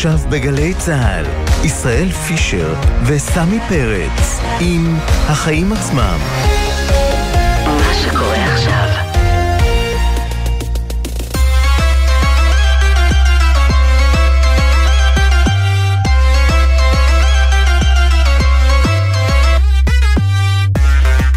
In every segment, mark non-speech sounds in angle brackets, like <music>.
עכשיו בגלי צה"ל, ישראל פישר וסמי פרץ עם החיים עצמם. מה שקורה עכשיו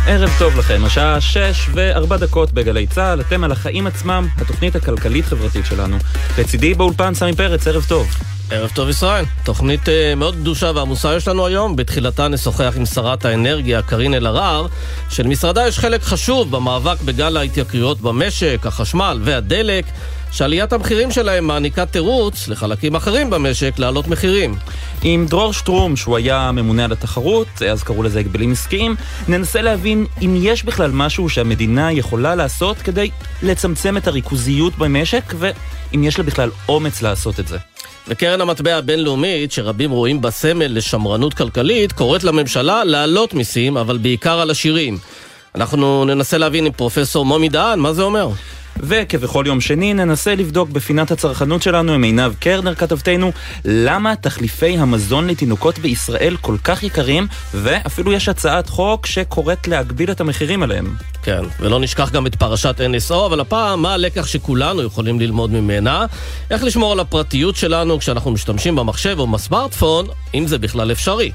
ערב טוב לכם, השעה שש וארבע דקות בגלי צה"ל, אתם על החיים עצמם, התוכנית הכלכלית-חברתית שלנו. לצידי באולפן סמי פרץ, ערב טוב. ערב טוב ישראל, תוכנית uh, מאוד קדושה ועמוסה יש לנו היום. בתחילתה נשוחח עם שרת האנרגיה קארין אלהרר, שלמשרדה יש חלק חשוב במאבק בגל ההתייקרויות במשק, החשמל והדלק, שעליית המחירים שלהם מעניקה תירוץ לחלקים אחרים במשק להעלות מחירים. עם דרור שטרום, שהוא היה ממונה על התחרות, אז קראו לזה הגבלים עסקיים, ננסה להבין אם יש בכלל משהו שהמדינה יכולה לעשות כדי לצמצם את הריכוזיות במשק, ואם יש לה בכלל אומץ לעשות את זה. וקרן המטבע הבינלאומית, שרבים רואים בה סמל לשמרנות כלכלית, קוראת לממשלה להעלות מיסים, אבל בעיקר על עשירים. אנחנו ננסה להבין עם פרופסור מומי דהן, מה זה אומר? וכבכל יום שני ננסה לבדוק בפינת הצרכנות שלנו עם עינב קרנר כתבתנו למה תחליפי המזון לתינוקות בישראל כל כך יקרים ואפילו יש הצעת חוק שקוראת להגביל את המחירים עליהם. כן, ולא נשכח גם את פרשת NSO, אבל הפעם מה הלקח שכולנו יכולים ללמוד ממנה? איך לשמור על הפרטיות שלנו כשאנחנו משתמשים במחשב או בסמארטפון, אם זה בכלל אפשרי.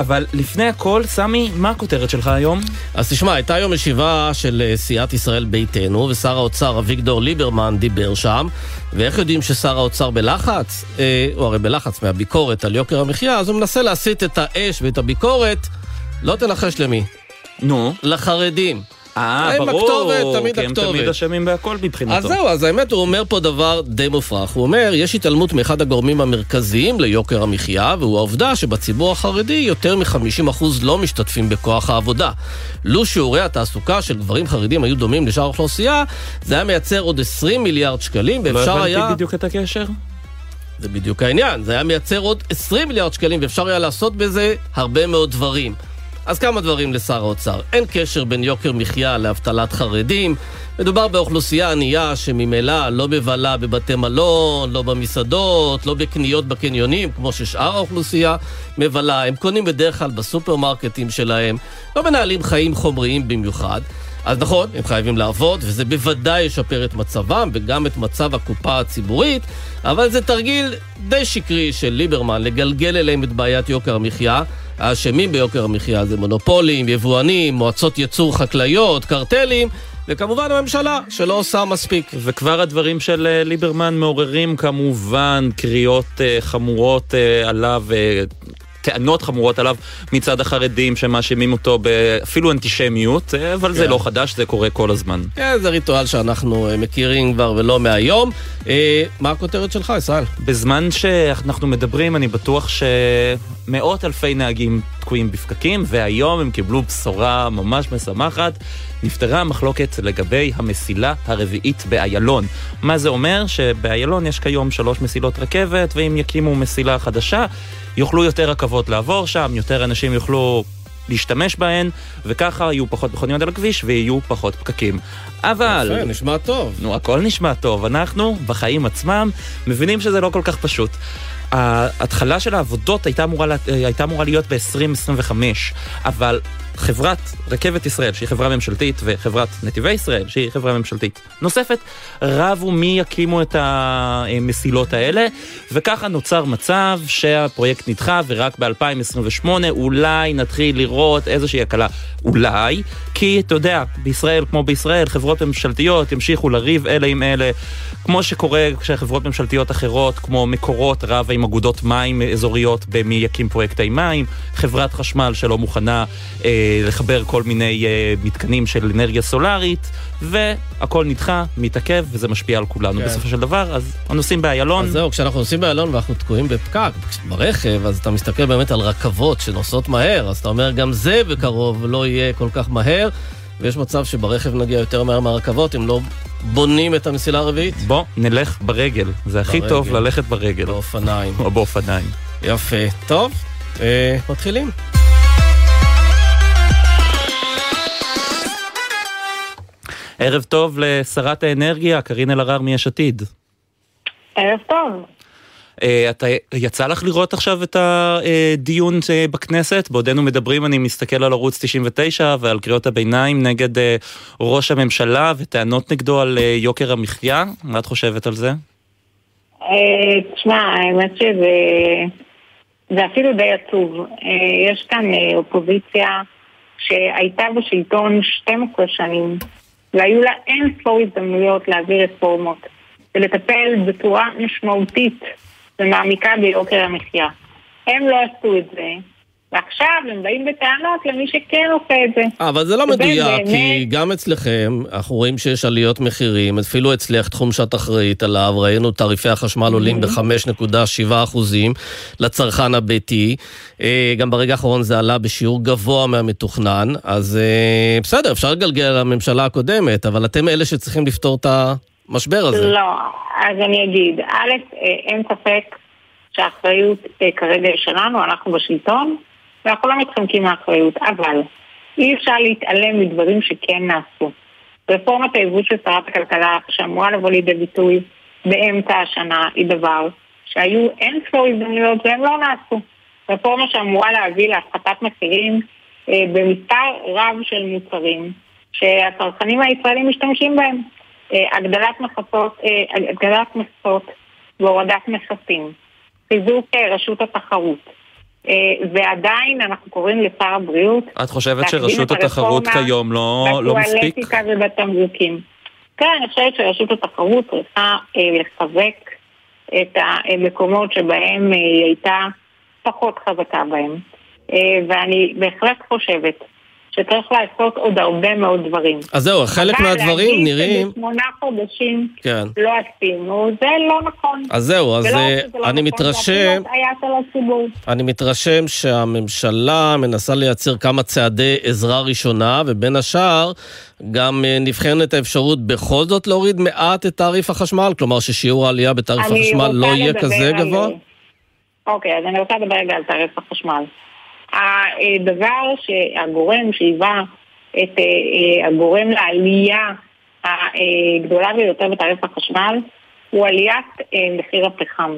אבל לפני הכל, סמי, מה הכותרת שלך היום? אז תשמע, הייתה היום ישיבה של אה, סיעת ישראל ביתנו, ושר האוצר אביגדור ליברמן דיבר שם, ואיך יודעים ששר האוצר בלחץ? אה, הוא הרי בלחץ מהביקורת על יוקר המחיה, אז הוא מנסה להסיט את האש ואת הביקורת, לא תנחש למי. נו. לחרדים. אה, ברור, הכתובת, תמיד כי הם הכתובת. תמיד אשמים בהכל מבחינתו. אז זהו, אז האמת הוא אומר פה דבר די מופרך. הוא אומר, יש התעלמות מאחד הגורמים המרכזיים ליוקר המחיה, והוא העובדה שבציבור החרדי יותר מ-50% לא משתתפים בכוח העבודה. לו שיעורי התעסוקה של גברים חרדים היו דומים לשאר האוכלוסייה, זה היה מייצר עוד 20 מיליארד שקלים, לא ואפשר היה... הבנתי בדיוק את הקשר. זה בדיוק העניין, זה היה מייצר עוד 20 מיליארד שקלים, ואפשר היה לעשות בזה הרבה מאוד דברים. אז כמה דברים לשר האוצר. אין קשר בין יוקר מחיה לאבטלת חרדים. מדובר באוכלוסייה ענייה שממילא לא מבלה בבתי מלון, לא במסעדות, לא בקניות בקניונים, כמו ששאר האוכלוסייה מבלה. הם קונים בדרך כלל בסופרמרקטים שלהם, לא מנהלים חיים חומריים במיוחד. אז נכון, הם חייבים לעבוד, וזה בוודאי ישפר את מצבם וגם את מצב הקופה הציבורית, אבל זה תרגיל די שקרי של ליברמן לגלגל אליהם את בעיית יוקר המחיה. האשמים ביוקר המחיה זה מונופולים, יבואנים, מועצות ייצור חקלאיות, קרטלים, וכמובן הממשלה, שלא עושה מספיק. וכבר הדברים של אה, ליברמן מעוררים כמובן קריאות אה, חמורות אה, עליו, טענות חמורות עליו מצד החרדים שמאשימים אותו באפילו אנטישמיות, אה, אבל זה כן. לא חדש, זה קורה כל הזמן. כן, זה ריטואל שאנחנו אה, מכירים כבר ולא מהיום. אה, מה הכותרת שלך, ישראל? בזמן שאנחנו מדברים, אני בטוח שמאות אלפי נהגים תקועים בפקקים, והיום הם קיבלו בשורה ממש משמחת. נפתרה המחלוקת לגבי המסילה הרביעית באיילון. מה זה אומר? שבאיילון יש כיום שלוש מסילות רכבת, ואם יקימו מסילה חדשה, יוכלו יותר רכבות לעבור שם, יותר אנשים יוכלו להשתמש בהן, וככה יהיו פחות מכוניות על הכביש ויהיו פחות פקקים. אבל... יפה, נשמע טוב. נו, הכל נשמע טוב. אנחנו, בחיים עצמם, מבינים שזה לא כל כך פשוט. ההתחלה של העבודות הייתה אמורה, לה- הייתה אמורה להיות ב-2025, אבל חברת רכבת ישראל, שהיא חברה ממשלתית, וחברת נתיבי ישראל, שהיא חברה ממשלתית נוספת, רבו מי יקימו את המסילות האלה, וככה נוצר מצב שהפרויקט נדחה, ורק ב-2028 אולי נתחיל לראות איזושהי הקלה. אולי, כי אתה יודע, בישראל, כמו בישראל, חברות ממשלתיות ימשיכו לריב אלה עם אלה, כמו שקורה כשחברות ממשלתיות אחרות, כמו מקורות, רבה עם אגודות מים אזוריות במי יקים פרויקטי מים, חברת חשמל שלא מוכנה אה, לחבר כל מיני אה, מתקנים של אנרגיה סולארית, והכל נדחה, מתעכב, וזה משפיע על כולנו כן. בסופו של דבר. אז הנוסעים באיילון, אז זהו, כשאנחנו נוסעים באלון ואנחנו תקועים בפקק ברכב, אז אתה מסתכל באמת על רכבות שנוסעות מהר, אז אתה אומר, גם זה בקרוב לא יהיה כל כך מהר, ויש מצב שברכב נגיע יותר מהר מהרכבות, אם לא בונים את המסילה הרביעית. בוא נלך ברגל, זה הכי ברגל. טוב ללכת ברגל, באופניים. או באופניים. יפה. טוב, אה, מתחילים. ערב טוב לשרת האנרגיה, קארין אלהרר מיש עתיד. ערב טוב. אה, אתה, יצא לך לראות עכשיו את הדיון אה, בכנסת? בעודנו מדברים, אני מסתכל על ערוץ 99 ועל קריאות הביניים נגד אה, ראש הממשלה וטענות נגדו על יוקר המחיה. מה את חושבת על זה? תשמע, האמת שזה זה אפילו די עצוב. יש כאן אופוזיציה שהייתה בשלטון 12 שנים, והיו לה אין ספור הזדמנויות להעביר רפורמות ולטפל בצורה משמעותית ומעמיקה ביוקר המחיה. הם לא עשו את זה, ועכשיו הם באים בטענות למי שכן עושה את זה. אבל זה לא מדויק. כי גם אצלכם, אנחנו רואים שיש עליות מחירים, אפילו אצלך, תחום שאת אחראית עליו, ראינו תעריפי החשמל עולים mm-hmm. ב-5.7 אחוזים לצרכן הביתי. אה, גם ברגע האחרון זה עלה בשיעור גבוה מהמתוכנן, אז אה, בסדר, אפשר לגלגל לממשלה הקודמת, אבל אתם אלה שצריכים לפתור את המשבר הזה. לא, אז אני אגיד, א', אה, אין ספק שהאחריות כרגע היא שלנו, אנחנו בשלטון. ואנחנו לא מתחמקים מהאחריות, אבל אי אפשר להתעלם מדברים שכן נעשו. רפורמת היבוא של שרת הכלכלה, שאמורה לבוא לידי ביטוי באמצע השנה, היא דבר שהיו אין ספור הזדמנויות והם לא נעשו. רפורמה שאמורה להביא להפחתת מחירים אה, במספר רב של מוצרים שהצרכנים הישראלים משתמשים בהם. אה, הגדלת מכסות, אה, הגדלת מכסות והורדת מכסים. חיזוק אה, רשות התחרות. אה, ועדיין אנחנו קוראים לשר הבריאות... את חושבת שרשות התחרות כיום לא, לא מספיק? בטואלטיקה ובתמרוקים. כן, אני חושבת שרשות התחרות צריכה אה, לחזק את המקומות שבהם אה, היא הייתה פחות חזקה בהם. ואני בהחלט חושבת שצריך לעשות עוד הרבה מאוד דברים. אז זהו, חלק מהדברים נראים... אבל להגיד שבשמונה חודשים כן. לא עשינו, זה לא נכון. אז זהו, אז לא לא אני נכון, מתרשם... אני מתרשם שהממשלה מנסה לייצר כמה צעדי עזרה ראשונה, ובין השאר גם אה, נבחנת האפשרות בכל זאת להוריד מעט את תעריף החשמל, כלומר ששיעור העלייה בתעריף החשמל לא יהיה כזה גבוה? אוקיי, אז אני רוצה לדבר רגע על תעריף החשמל. הדבר שהגורם שהיווה את אה, אה, הגורם לעלייה הגדולה ביותר בתעריף החשמל הוא עליית אה, מחיר הפחם.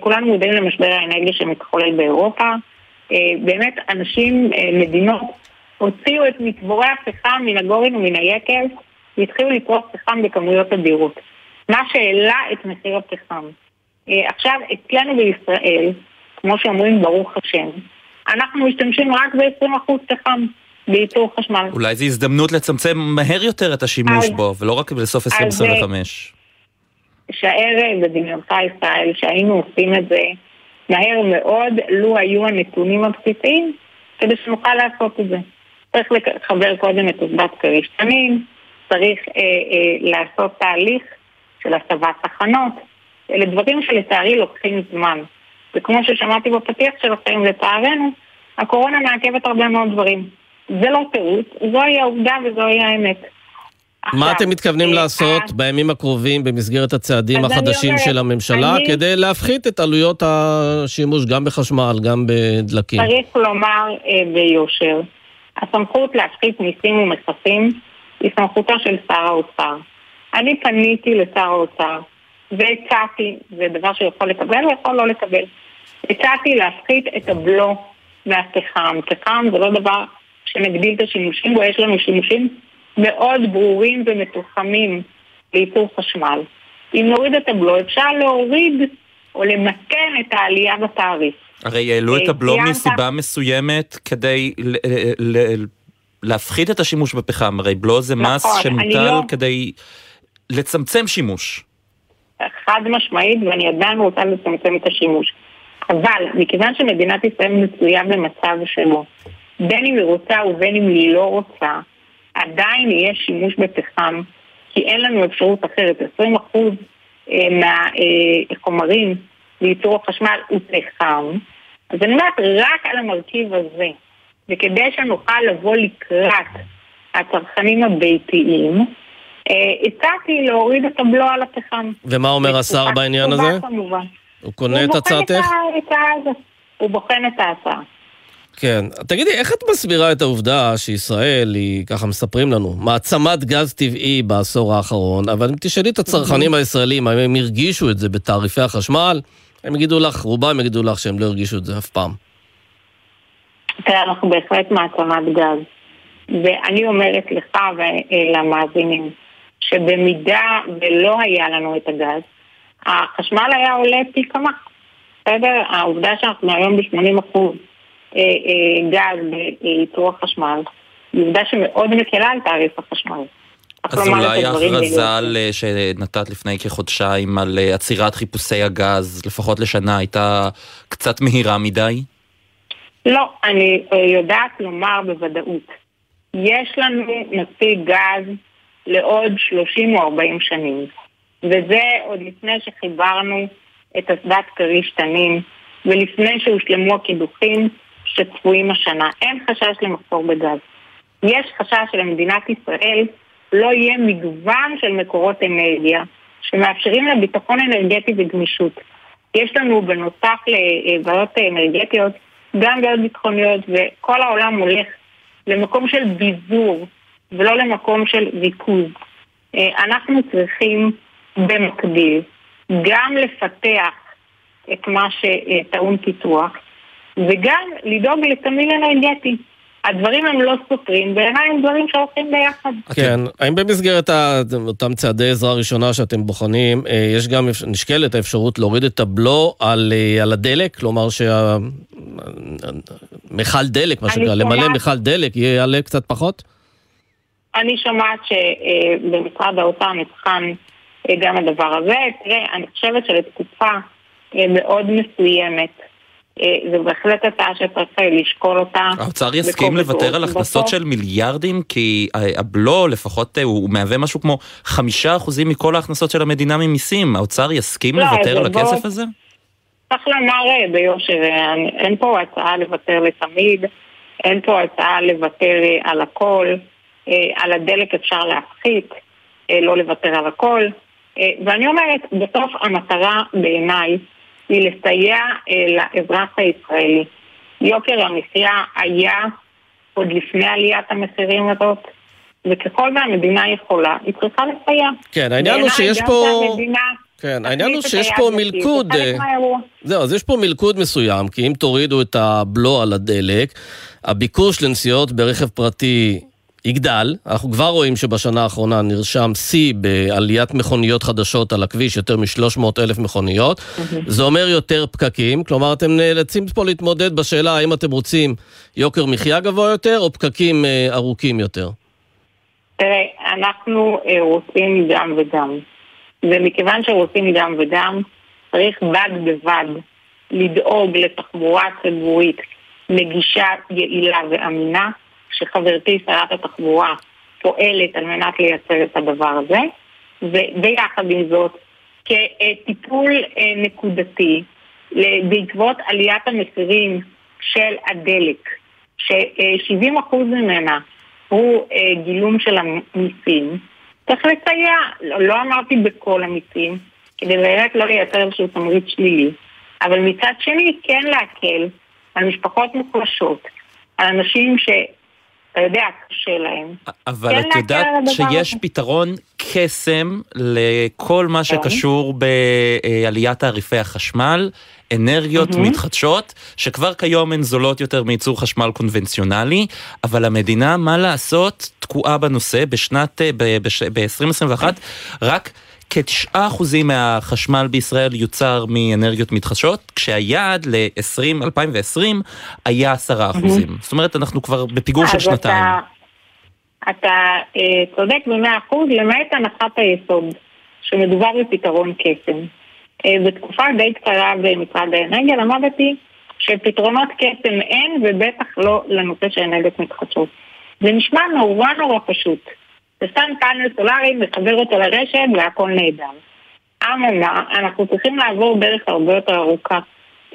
כולנו מודעים למשבר האנרגיה שמתחולל באירופה. באמת אנשים, מדינות, הוציאו את מצבורי הפחם מן הגורן ומן היקב והתחילו לפרוס פחם בכמויות אדירות. מה שהעלה את מחיר הפחם. עכשיו, אצלנו בישראל, כמו שאומרים ברוך השם, אנחנו משתמשים רק ב-20% פחם בייצור חשמל. אולי זו הזדמנות לצמצם מהר יותר את השימוש אז, בו, ולא רק בסוף 2025. שער בדמיונך ישראל, שהיינו עושים את זה מהר מאוד, לו היו הנתונים הבסיסיים, כדי שנוכל לעשות את זה. צריך לחבר קודם את עובדת כריש תנין, צריך אה, אה, לעשות תהליך של הסבת תחנות. אלה דברים שלצערי לוקחים זמן. וכמו ששמעתי בפתיח שלכם, לצערנו, הקורונה מעכבת הרבה מאוד דברים. זה לא תירוץ, זוהי העובדה וזוהי האמת. מה אתם מתכוונים אה, לעשות אה, בימים הקרובים במסגרת הצעדים החדשים של הממשלה כדי להפחית את עלויות השימוש גם בחשמל, גם בדלקים? צריך לומר אה, ביושר, הסמכות להפחית מיסים ומכסים היא סמכותו של שר האוצר. אני פניתי לשר האוצר והצעתי, זה דבר שיכול לקבל ויכול לא לקבל. הצעתי להפחית את הבלו מהפחם. פחם זה לא דבר שמגדיל את השימושים בו, יש לנו שימושים מאוד ברורים ומתוחמים לייצור חשמל. אם נוריד את הבלו, אפשר להוריד או למתן את העלייה בתעריף. הרי העלו את הבלו מסיבה מסוימת כדי להפחית את השימוש בפחם, הרי בלו זה מס נכון, שמוטל לא- כדי לצמצם שימוש. חד משמעית, ואני עדיין רוצה לצמצם את השימוש. אבל מכיוון שמדינת ישראל מצויה במצב שלו, בין אם היא רוצה ובין אם היא לא רוצה, עדיין יהיה שימוש בפחם, כי אין לנו אפשרות אחרת. 20% אה, מהחומרים לייצור החשמל הוא פחם. אז אני אומרת, רק על המרכיב הזה, וכדי שנוכל לבוא לקראת הצרכנים הביתיים, אה, הצעתי להוריד את הבלו על הפחם. ומה אומר השר בעניין הזה? כמובן. הוא קונה את הצעתך? הוא בוחן את ההצעה. כן. תגידי, איך את מסבירה את העובדה שישראל היא, ככה מספרים לנו, מעצמת גז טבעי בעשור האחרון, אבל אם תשאלי את הצרכנים הישראלים, האם הם הרגישו את זה בתעריפי החשמל, הם יגידו לך, רובם יגידו לך שהם לא הרגישו את זה אף פעם. תראה, אנחנו בהחלט מעצמת גז. ואני אומרת לך ולמאזינים, שבמידה ולא היה לנו את הגז, החשמל היה עולה פי כמה. בסדר? העובדה שאנחנו היום ב-80 אחוז אה, אה, גז בייצור החשמל, היא עובדה שמאוד מקלה על תעריף החשמל. אז אולי ההכרזה שנתת לפני כחודשיים על אה, עצירת חיפושי הגז, לפחות לשנה, הייתה קצת מהירה מדי? לא, אני יודעת לומר בוודאות. יש לנו מספיק גז לעוד 30 או 40 שנים. וזה עוד לפני שחיברנו את אסדת כריש תנין, ולפני שהושלמו הקידוחים שצפויים השנה. אין חשש למחסור בגז. יש חשש שלמדינת ישראל לא יהיה מגוון של מקורות אנרגיה שמאפשרים לה ביטחון אנרגטי וגמישות. יש לנו בנוסף לבעיות אנרגטיות גם בעיות ביטחוניות, וכל העולם הולך למקום של ביזור ולא למקום של ריכוז. אה, אנחנו צריכים במקביל גם לפתח את מה שטעון פיתוח וגם לדאוג לתמיל אנרגטי. הדברים הם לא סותרים, בעיניי הם דברים שהולכים ביחד. כן, האם במסגרת אותם צעדי עזרה ראשונה שאתם בוחנים, אה, יש גם, נשקלת האפשרות להוריד את הבלו על, אה, על הדלק? כלומר שהמכל דלק, מה שנקרא, למלא מכל דלק, יעלה קצת פחות? אני שומעת שבמשרד האוצר נבחן אה, גם הדבר הזה. תראה, אני חושבת שלתקופה מאוד מסוימת, זו בהחלט הצעה שצריך לשקול אותה. האוצר יסכים לוותר על הכנסות של מיליארדים? כי הבלו לפחות הוא מהווה משהו כמו חמישה אחוזים מכל ההכנסות של המדינה ממיסים. האוצר יסכים לא, לוותר על הכסף הזה? צריך לומר ביושר, אין פה הצעה לוותר לתמיד, אין פה הצעה לוותר על הכל, על הדלק אפשר להפחית, לא לוותר על הכל. ואני אומרת, בסוף המטרה בעיניי היא לסייע לאזרח הישראלי. יוקר המחיה היה עוד לפני עליית המחירים הזאת, וככל והמדינה יכולה, היא צריכה לסייע. כן, העניין הוא שיש פה... כן, העניין הוא שיש פה מלכוד, זהו, אז יש פה מלכוד מסוים, כי אם תורידו את הבלו על הדלק, הביקוש לנסיעות ברכב פרטי יגדל. אנחנו כבר רואים שבשנה האחרונה נרשם שיא בעליית מכוניות חדשות על הכביש, יותר מ-300 אלף מכוניות. זה אומר יותר פקקים, כלומר אתם נאלצים פה להתמודד בשאלה האם אתם רוצים יוקר מחיה גבוה יותר או פקקים אה, ארוכים יותר. תראה, אנחנו אה, רוצים גם וגם. ומכיוון שרוצים גם וגם, צריך בד בבד לדאוג לתחבורה ציבורית נגישה, יעילה ואמינה, שחברתי שרת התחבורה פועלת על מנת לייצר את הדבר הזה, וביחד עם זאת, כטיפול אה, נקודתי בעקבות עליית המחירים של הדלק, ש-70% ממנה הוא אה, גילום של המיסים, צריך לסייע, לא, לא אמרתי בכל המיסים, כדי באמת לא לייצר איזשהו תמריץ שלילי, אבל מצד שני כן להקל על משפחות מוחלשות, על אנשים ש... אתה יודע, קשה להם. אבל כן את יודעת שיש פתרון קסם לכל מה כן. שקשור בעליית תעריפי החשמל, אנרגיות mm-hmm. מתחדשות, שכבר כיום הן זולות יותר מייצור חשמל קונבנציונלי, אבל המדינה, מה לעשות, תקועה בנושא. בשנת, ב-2021, רק כתשעה אחוזים מהחשמל בישראל יוצר מאנרגיות מתחדשות, כשהיעד ל-2020 היה עשרה אחוזים. Mm-hmm. זאת אומרת, אנחנו כבר בפיגור של שנתיים. אתה, אתה אה, צודק במאה אחוז, למעט הנחת היסוד, שמדובר בפתרון קסם. אה, בתקופה די קצרה במשרד האנרגיה למדתי שפתרונות קסם אין, ובטח לא לנושא של אנרגיות מתחדשות. זה נשמע נורא נורא פשוט. ושם פאנל סולארי, מחבר אותו לרשת והכל נהדר. אממה, אנחנו צריכים לעבור דרך הרבה יותר ארוכה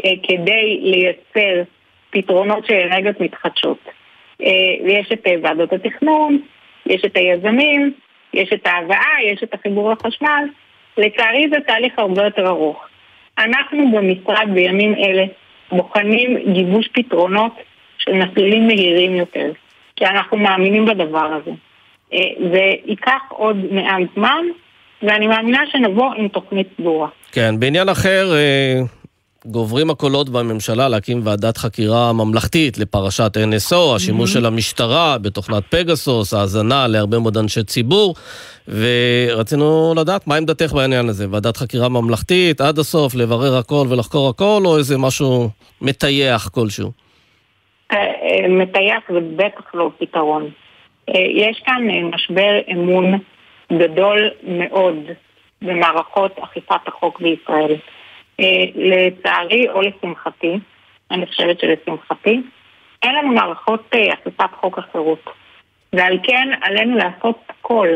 אה, כדי לייצר פתרונות של אנרגיות מתחדשות. אה, ויש את אה, ועדות התכנון, יש את היזמים, יש את ההבאה, יש את החיבור לחשמל. לצערי זה תהליך הרבה יותר ארוך. אנחנו במשרד בימים אלה בוחנים גיבוש פתרונות של מסלולים מהירים יותר, כי אנחנו מאמינים בדבר הזה. אה, זה ייקח עוד מעט זמן, ואני מאמינה שנבוא עם תוכנית סדורה. כן, בעניין אחר, אה, גוברים הקולות בממשלה להקים ועדת חקירה ממלכתית לפרשת NSO, השימוש של המשטרה בתוכנת פגסוס, האזנה להרבה מאוד אנשי ציבור, ורצינו לדעת מה עמדתך בעניין הזה. ועדת חקירה ממלכתית, עד הסוף, לברר הכל ולחקור הכל, או איזה משהו מטייח כלשהו? אה, מטייח זה בטח לא פתרון. אה, יש כאן משבר אמון גדול מאוד במערכות אכיפת החוק בישראל. לצערי או לשמחתי, אני חושבת שלשמחתי, אין לנו מערכות אכיפת חוק אחרות. ועל כן עלינו לעשות הכל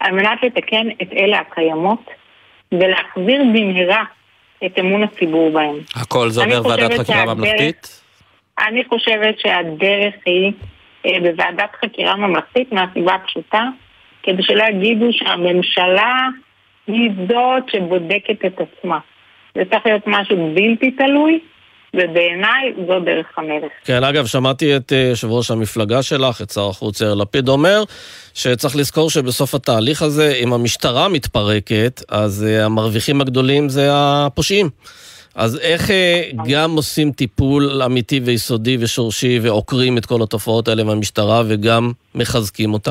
על מנת לתקן את אלה הקיימות ולהחזיר במהרה את אמון הציבור בהם. הכל זה אומר ועדת חקירה ממלכתית? אני חושבת שהדרך היא אה, בוועדת חקירה ממלכתית מהסיבה הפשוטה, כדי שלא יגידו שהממשלה היא זאת שבודקת את עצמה. זה צריך להיות משהו בלתי תלוי, ובעיניי זו דרך המלך. כן, אגב, שמעתי את אה, יושב ראש המפלגה שלך, את שר החוץ יאיר לפיד, אומר שצריך לזכור שבסוף התהליך הזה, אם המשטרה מתפרקת, אז אה, המרוויחים הגדולים זה הפושעים. אז איך אה, גם עושים טיפול אמיתי ויסודי ושורשי ועוקרים את כל התופעות האלה מהמשטרה וגם מחזקים אותה?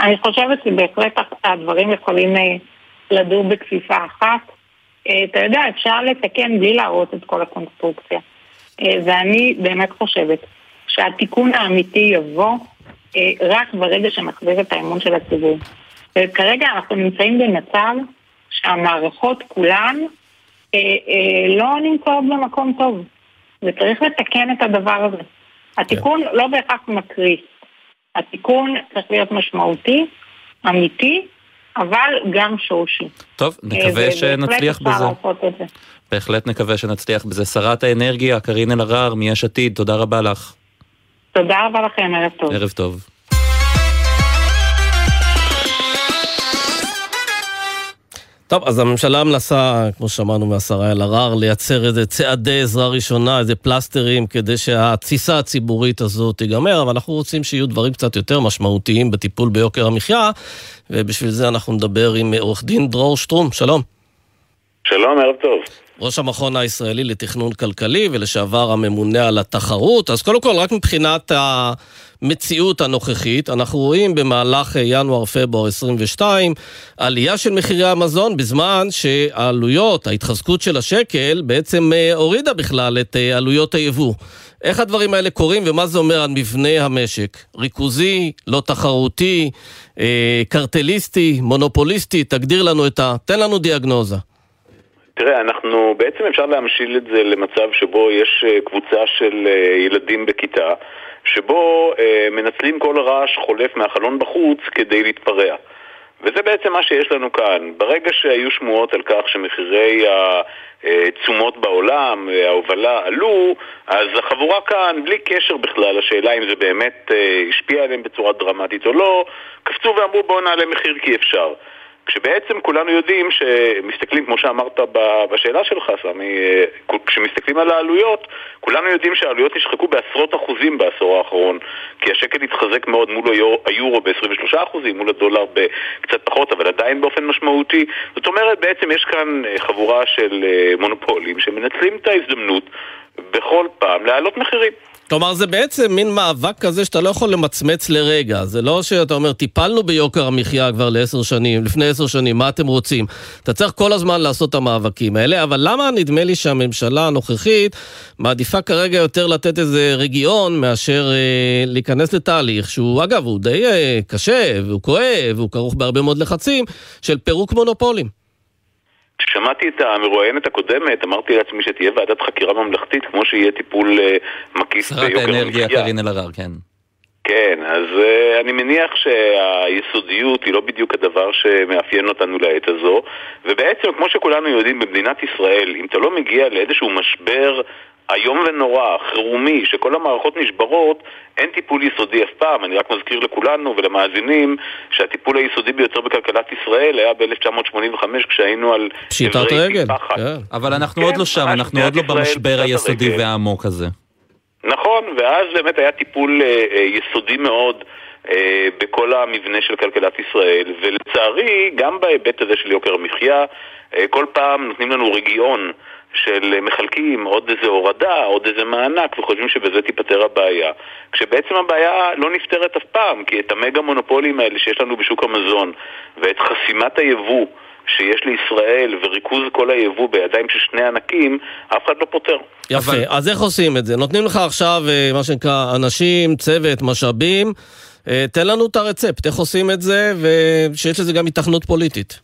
אני חושבת שבהחלט הדברים יכולים לדור בכפיפה אחת. אה, אתה יודע, אפשר לתקן בלי להראות את כל הקונסטרוקציה. אה, ואני באמת חושבת שהתיקון האמיתי יבוא אה, רק ברגע שנחזיר את האמון של הציבור. וכרגע אנחנו נמצאים במצב שהמערכות כולן לא נמצאות במקום טוב. וצריך לתקן את הדבר הזה. התיקון לא בהכרח מקריס. התיקון צריך להיות משמעותי, אמיתי, אבל גם שורשי. טוב, נקווה שנצליח בזה. בהחלט נקווה שנצליח בזה. שרת האנרגיה, קארין אלהרר, מיש עתיד, תודה רבה לך. תודה רבה לכם, ערב טוב. ערב טוב. טוב, אז הממשלה מנסה, כמו ששמענו מהשרה אלהרר, לייצר איזה צעדי עזרה ראשונה, איזה פלסטרים, כדי שהתסיסה הציבורית הזאת תיגמר, אבל אנחנו רוצים שיהיו דברים קצת יותר משמעותיים בטיפול ביוקר המחיה, ובשביל זה אנחנו נדבר עם עורך דין דרור שטרום, שלום. שלום, ערב טוב. ראש המכון הישראלי לתכנון כלכלי ולשעבר הממונה על התחרות. אז קודם כל, רק מבחינת המציאות הנוכחית, אנחנו רואים במהלך ינואר-פברואר 22 עלייה של מחירי המזון בזמן שהעלויות, ההתחזקות של השקל, בעצם אה, הורידה בכלל את אה, עלויות היבוא. איך הדברים האלה קורים ומה זה אומר על מבנה המשק? ריכוזי, לא תחרותי, אה, קרטליסטי, מונופוליסטי? תגדיר לנו את ה... תן לנו דיאגנוזה. תראה, אנחנו, בעצם אפשר להמשיל את זה למצב שבו יש אה, קבוצה של אה, ילדים בכיתה, שבו אה, מנצלים כל רעש חולף מהחלון בחוץ כדי להתפרע. וזה בעצם מה שיש לנו כאן. ברגע שהיו שמועות על כך שמחירי התשומות בעולם, ההובלה עלו, אז החבורה כאן, בלי קשר בכלל לשאלה אם זה באמת השפיע עליהם בצורה דרמטית או לא, קפצו ואמרו בואו נעלה מחיר כי אפשר. כשבעצם כולנו יודעים שמסתכלים, כמו שאמרת בשאלה שלך, סמי, אה, כשמסתכלים על העלויות, כולנו יודעים שהעלויות נשחקו בעשרות אחוזים בעשור האחרון, כי השקל התחזק מאוד מול היורו ב-23 אחוזים, מול הדולר בקצת פחות, אבל עדיין באופן משמעותי. זאת אומרת, בעצם יש כאן אה, חבורה של אה, מונופולים שמנצלים את ההזדמנות בכל פעם להעלות מחירים. כלומר, זה בעצם מין מאבק כזה שאתה לא יכול למצמץ לרגע. זה לא שאתה אומר, טיפלנו ביוקר המחיה כבר לעשר שנים, לפני עשר שנים, מה אתם רוצים? אתה צריך כל הזמן לעשות את המאבקים האלה, אבל למה נדמה לי שהממשלה הנוכחית מעדיפה כרגע יותר לתת איזה רגיעון מאשר אה, להיכנס לתהליך שהוא, אגב, הוא די אה, קשה, והוא כואב, והוא כרוך בהרבה מאוד לחצים, של פירוק מונופולים. כששמעתי את המרואיינת הקודמת, אמרתי לעצמי שתהיה ועדת חקירה ממלכתית כמו שיהיה טיפול מקיף ביוקר המחיה. שרת האנרגיה קארין אלהרר, כן. כן, אז uh, אני מניח שהיסודיות היא לא בדיוק הדבר שמאפיין אותנו לעת הזו, ובעצם, כמו שכולנו יודעים, במדינת ישראל, אם אתה לא מגיע לאיזשהו משבר איום ונורא, חירומי, שכל המערכות נשברות, אין טיפול יסודי אף פעם. אני רק מזכיר לכולנו ולמאזינים שהטיפול היסודי ביותר בכלכלת ישראל היה ב-1985 כשהיינו על... פשיטת רגל. כן. אבל אנחנו כן, עוד לא שם, אנחנו עוד לא במשבר היסודי והעמוק הזה. נכון, ואז באמת היה טיפול אה, אה, יסודי מאוד. אה, בכל המבנה של כלכלת ישראל, ולצערי, גם בהיבט הזה של יוקר המחיה, כל פעם נותנים לנו רגיעון של מחלקים עוד איזה הורדה, עוד איזה מענק, וחושבים שבזה תיפתר הבעיה. כשבעצם הבעיה לא נפתרת אף פעם, כי את המגה מונופולים האלה שיש לנו בשוק המזון, ואת חסימת היבוא שיש לישראל וריכוז כל היבוא בידיים של שני ענקים, אף אחד לא פותר. יפה, אז איך עושים את זה? נותנים לך עכשיו, אה, מה שנקרא, אנשים, צוות, משאבים. אה, תן לנו את הרצפט, איך עושים את זה, ושיש לזה גם התכנות פוליטית.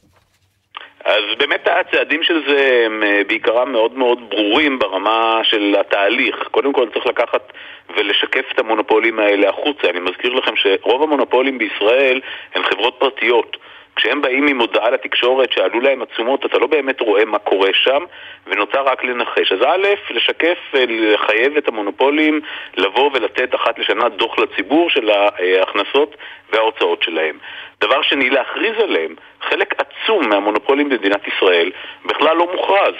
אז באמת הצעדים של זה הם אה, בעיקרם מאוד מאוד ברורים ברמה של התהליך. קודם כל צריך לקחת ולשקף את המונופולים האלה החוצה. אני מזכיר לכם שרוב המונופולים בישראל הן חברות פרטיות. כשהם באים עם הודעה לתקשורת שעלו להם עצומות, אתה לא באמת רואה מה קורה שם, ונוצר רק לנחש. אז א', לשקף, לחייב את המונופולים לבוא ולתת אחת לשנה דוח לציבור של ההכנסות וההוצאות שלהם. דבר שני, להכריז עליהם. חלק עצום מהמונופולים במדינת ישראל בכלל לא מוכרז.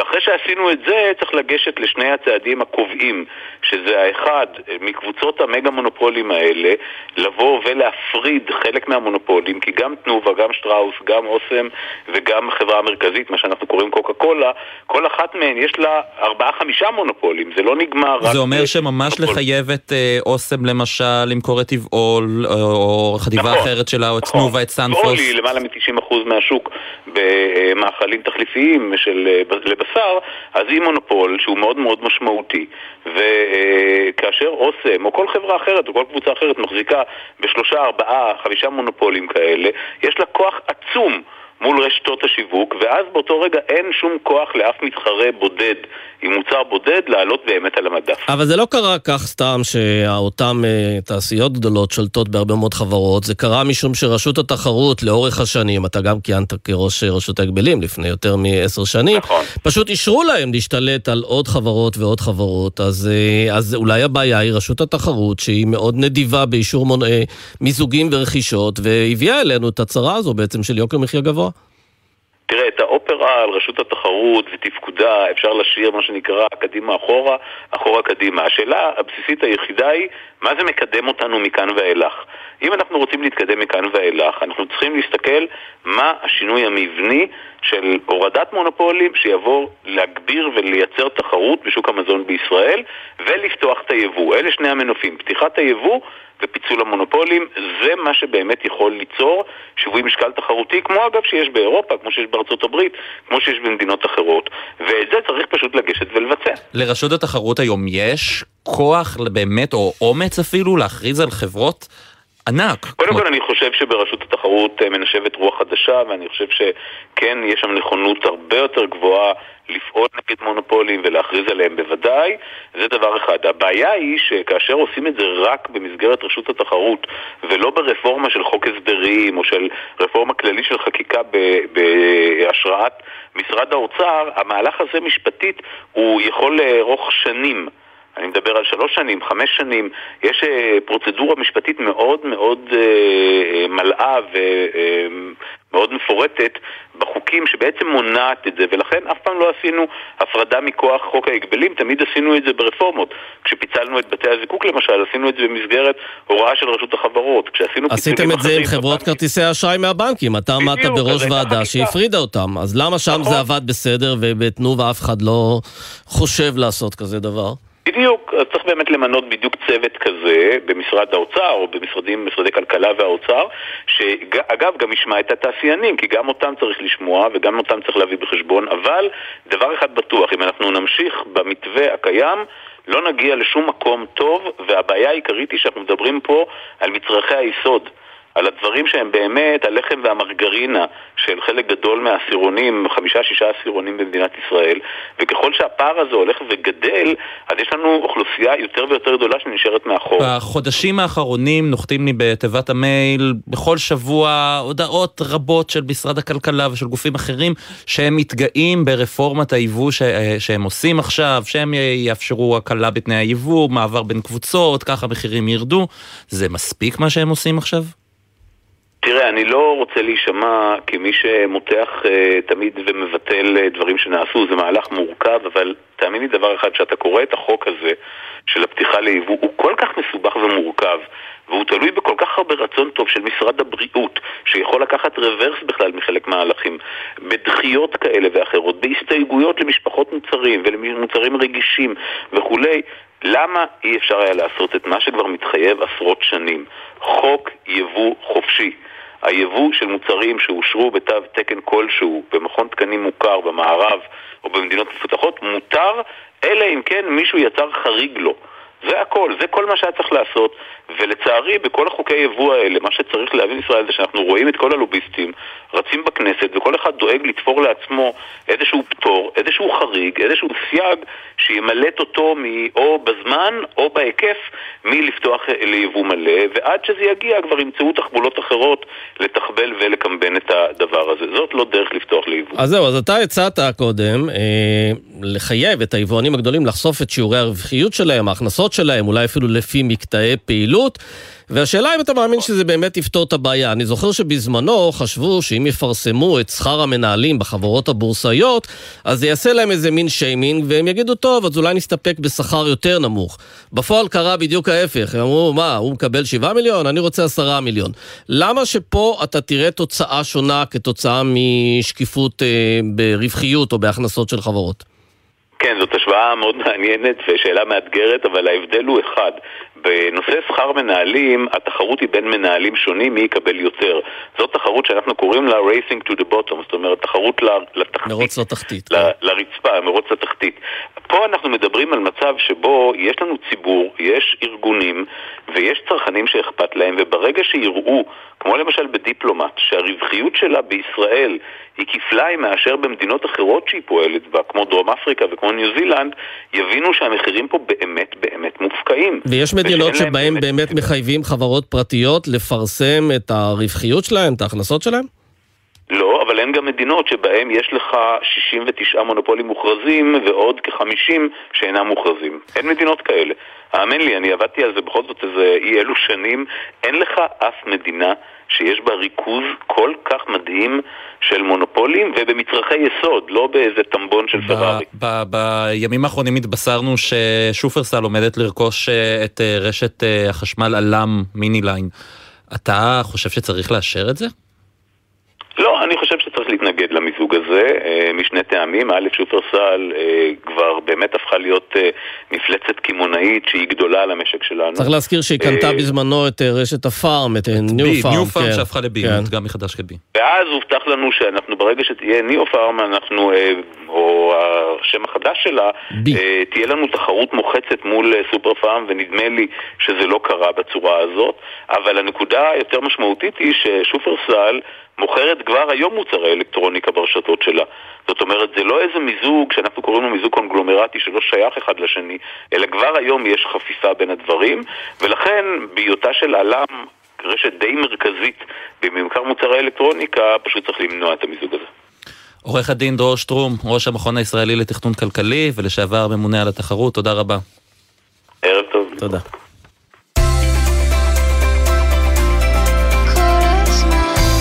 ואחרי שעשינו את זה, צריך לגשת לשני הצעדים הקובעים, שזה האחד, מקבוצות המגה מונופולים האלה, לבוא ולהפריד חלק מהמונופולים, כי גם תנובה, גם שטראוס, גם אוסם וגם החברה המרכזית, מה שאנחנו קוראים קוקה קולה, כל אחת מהן יש לה ארבעה-חמישה מונופולים, זה לא נגמר רק... זה אומר שממש מונופול. לחייב את אה, אוסם למשל למכור את טבעול, או חטיבה נכון, אחרת שלה, או את נכון. תנובה, את סנפוס. טבעול היא למעלה מ-90% מהשוק במאכלים תחליפיים של אה, בשר, אז היא מונופול שהוא מאוד מאוד משמעותי. וכאשר אוסם או כל חברה אחרת או כל קבוצה אחרת מחזיקה בשלושה, ארבעה, חמישה מונופולים כאלה, יש לה כוח עצום. מול רשתות השיווק, ואז באותו רגע אין שום כוח לאף מתחרה בודד עם מוצר בודד לעלות באמת על המדף. אבל זה לא קרה כך סתם שאותן uh, תעשיות גדולות שולטות בהרבה מאוד חברות, זה קרה משום שרשות התחרות לאורך השנים, אתה גם כיהנת כראש רשות ההגבלים לפני יותר מעשר שנים, נכון. פשוט אישרו להם להשתלט על עוד חברות ועוד חברות, אז, uh, אז אולי הבעיה היא רשות התחרות שהיא מאוד נדיבה באישור מונ... uh, מיזוגים ורכישות, והביאה אלינו את הצרה הזו בעצם של יוקר מחיה גבוה. תראה, את האופרה על רשות התחרות ותפקודה אפשר לשיר מה שנקרא קדימה אחורה, אחורה קדימה. השאלה הבסיסית היחידה היא, מה זה מקדם אותנו מכאן ואילך? אם אנחנו רוצים להתקדם מכאן ואילך, אנחנו צריכים להסתכל מה השינוי המבני של הורדת מונופולים שיבוא להגביר ולייצר תחרות בשוק המזון בישראל ולפתוח את היבוא. אלה שני המנופים, פתיחת היבוא ופיצול המונופולים, זה מה שבאמת יכול ליצור שיווי משקל תחרותי, כמו אגב שיש באירופה, כמו שיש בארצות הברית, כמו שיש במדינות אחרות, ואת זה צריך פשוט לגשת ולבצע. לרשות התחרות היום יש כוח באמת, או אומץ אפילו, להכריז על חברות ענק. קודם כל אני חושב שברשות התחרות אה, מנשבת רוח חדשה ואני חושב שכן יש שם נכונות הרבה יותר גבוהה לפעול נגד מונופולים ולהכריז עליהם בוודאי, זה דבר אחד. הבעיה היא שכאשר עושים את זה רק במסגרת רשות התחרות ולא ברפורמה של חוק הסדרים או של רפורמה כללית של חקיקה בהשראת משרד האוצר, המהלך הזה משפטית הוא יכול לארוך שנים. אני מדבר על שלוש שנים, חמש שנים, יש אה, פרוצדורה משפטית מאוד מאוד אה, אה, מלאה ומאוד מפורטת בחוקים שבעצם מונעת את זה, ולכן אף פעם לא עשינו הפרדה מכוח חוק ההגבלים, תמיד עשינו את זה ברפורמות. כשפיצלנו את בתי הזיקוק למשל, עשינו את זה במסגרת הוראה של רשות החברות. כשעשינו עשיתם את זה עם חברות כרטיסי האשראי מהבנקים, אתה עמדת בראש ועדה שהפרידה אותם, אז למה שם זה נכון. עבד בסדר ובתנובה אף אחד לא חושב לעשות כזה דבר? בדיוק, צריך באמת למנות בדיוק צוות כזה במשרד האוצר או במשרדים, משרדי כלכלה והאוצר, שאגב גם ישמע את התעשיינים, כי גם אותם צריך לשמוע וגם אותם צריך להביא בחשבון, אבל דבר אחד בטוח, אם אנחנו נמשיך במתווה הקיים, לא נגיע לשום מקום טוב, והבעיה העיקרית היא שאנחנו מדברים פה על מצרכי היסוד. על הדברים שהם באמת הלחם והמרגרינה של חלק גדול מהעשירונים, חמישה-שישה עשירונים במדינת ישראל, וככל שהפער הזה הולך וגדל, אז יש לנו אוכלוסייה יותר ויותר גדולה שנשארת מאחור. בחודשים האחרונים נוחתים לי בתיבת המייל בכל שבוע הודעות רבות של משרד הכלכלה ושל גופים אחרים שהם מתגאים ברפורמת היבוא ש... שהם עושים עכשיו, שהם יאפשרו הקלה בתנאי היבוא, מעבר בין קבוצות, ככה המחירים ירדו. זה מספיק מה שהם עושים עכשיו? תראה, אני לא רוצה להישמע כמי שמותח uh, תמיד ומבטל uh, דברים שנעשו, זה מהלך מורכב, אבל תאמין לי דבר אחד, שאתה קורא את החוק הזה של הפתיחה ליבוא, הוא כל כך מסובך ומורכב, והוא תלוי בכל כך הרבה רצון טוב של משרד הבריאות, שיכול לקחת רוורס בכלל מחלק מההלכים, בדחיות כאלה ואחרות, בהסתייגויות למשפחות מוצרים ולמוצרים רגישים וכולי, למה אי אפשר היה לעשות את מה שכבר מתחייב עשרות שנים? חוק יבוא חופשי. היבוא של מוצרים שאושרו בתו תקן כלשהו במכון תקנים מוכר במערב או במדינות מפותחות מותר, אלא אם כן מישהו יצר חריג לו. זה הכל, זה כל מה שהיה צריך לעשות, ולצערי בכל החוקי יבוא האלה, מה שצריך להבין ישראל זה שאנחנו רואים את כל הלוביסטים רצים בכנסת, וכל אחד דואג לתפור לעצמו איזשהו פטור, איזשהו חריג, איזשהו סייג שימלט אותו מ- או בזמן או בהיקף מלפתוח ליבוא מלא, ועד שזה יגיע כבר ימצאו תחבולות אחרות לתחבל ולקמבן את הדבר הזה. זאת לא דרך לפתוח ליבוא. אז זהו, אז אתה הצעת קודם אה, לחייב את היבואנים הגדולים לחשוף את שיעורי הרווחיות שלהם, ההכנסות שלהם, אולי אפילו לפי מקטעי פעילות. והשאלה אם אתה מאמין שזה באמת יפתור את הבעיה. אני זוכר שבזמנו חשבו שאם יפרסמו את שכר המנהלים בחברות הבורסאיות, אז זה יעשה להם איזה מין שיימינג, והם יגידו, טוב, אז אולי נסתפק בשכר יותר נמוך. בפועל קרה בדיוק ההפך, הם אמרו, מה, הוא מקבל 7 מיליון? אני רוצה 10 מיליון. למה שפה אתה תראה תוצאה שונה כתוצאה משקיפות אה, ברווחיות או בהכנסות של חברות? כן, זאת השוואה מאוד מעניינת ושאלה מאתגרת, אבל ההבדל הוא אחד. שכר מנהלים, התחרות היא בין מנהלים שונים, מי יקבל יותר. זאת תחרות שאנחנו קוראים לה racing to the bottom, זאת אומרת, תחרות לתחתית. מרוץ לתחתית. ל- כן. לרצפה, מרוץ לתחתית. פה אנחנו מדברים על מצב שבו יש לנו ציבור, יש ארגונים ויש צרכנים שאכפת להם, וברגע שיראו, כמו למשל בדיפלומט, שהרווחיות שלה בישראל היא כפליים מאשר במדינות אחרות שהיא פועלת בה, כמו דרום אפריקה וכמו ניו זילנד, יבינו שהמחירים פה באמת באמת מופקעים. ויש מדינות שבהן באמת סיבה. מחייבים חברות פרטיות לפרסם את הרווחיות שלהם, את ההכנסות שלהם? לא, אבל אין גם מדינות שבהן יש לך 69 מונופולים מוכרזים ועוד כ-50 שאינם מוכרזים. אין מדינות כאלה. האמן לי, אני עבדתי על זה בכל זאת איזה אי אלו שנים, אין לך אף מדינה שיש בה ריכוז כל כך מדהים של מונופולים ובמצרכי יסוד, לא באיזה טמבון של פרארי. בימים האחרונים התבשרנו ששופרסל עומדת לרכוש אה, את אה, רשת אה, החשמל עלם מיני ליין. אתה חושב שצריך לאשר את זה? לא, אני חושב שצריך להתנגד למיזוג הזה אה, משני טעמים. א', שופרסל אה, כבר באמת הפכה להיות אה, מפלצת קמעונאית שהיא גדולה על המשק שלנו. צריך להזכיר שהיא קנתה בזמנו את רשת הפארם, את ניו פארם. ניו פארם כן. שהפכה לבי, כן. גם מחדש כבי. ואז הובטח לנו שאנחנו ברגע שתהיה ניאו פארם, אנחנו, או השם החדש שלה, תהיה לנו תחרות מוחצת מול סופר פארם, ונדמה לי שזה לא קרה בצורה הזאת. אבל הנקודה היותר משמעותית היא ששופרסל מוכרת כבר היום מוצרי אלקטרוניקה ברשתות שלה. זאת אומרת, זה לא איזה מיזוג שאנחנו קוראים לו מיזוג קונגלומרטי שלא שייך אחד לשני, אלא כבר היום יש חפיפה בין הדברים, ולכן בהיותה של עלם רשת די מרכזית בממכר מוצרי אלקטרוניקה, פשוט צריך למנוע את המיזוג הזה. עורך הדין דרור שטרום, ראש המכון הישראלי לתכנון כלכלי ולשעבר ממונה על התחרות, תודה רבה. ערב טוב. תודה.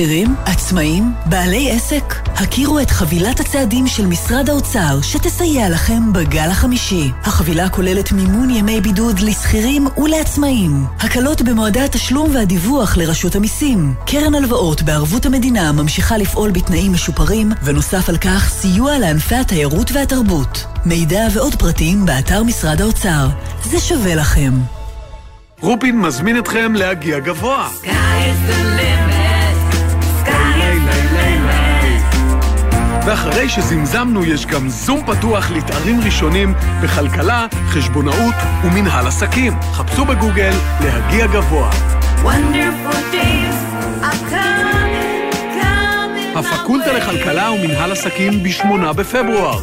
שכירים, עצמאים, בעלי עסק, הכירו את חבילת הצעדים של משרד האוצר שתסייע לכם בגל החמישי. החבילה כוללת מימון ימי בידוד לשכירים ולעצמאים, הקלות במועדי התשלום והדיווח לרשות המיסים, קרן הלוואות בערבות המדינה ממשיכה לפעול בתנאים משופרים, ונוסף על כך סיוע לענפי התיירות והתרבות. מידע ועוד פרטים באתר משרד האוצר. זה שווה לכם. רופין מזמין אתכם להגיע גבוה. ואחרי שזמזמנו יש גם זום פתוח לתארים ראשונים בכלכלה, חשבונאות ומנהל עסקים. חפשו בגוגל להגיע גבוה. הפקולטה לכלכלה ומנהל עסקים ב-8 בפברואר.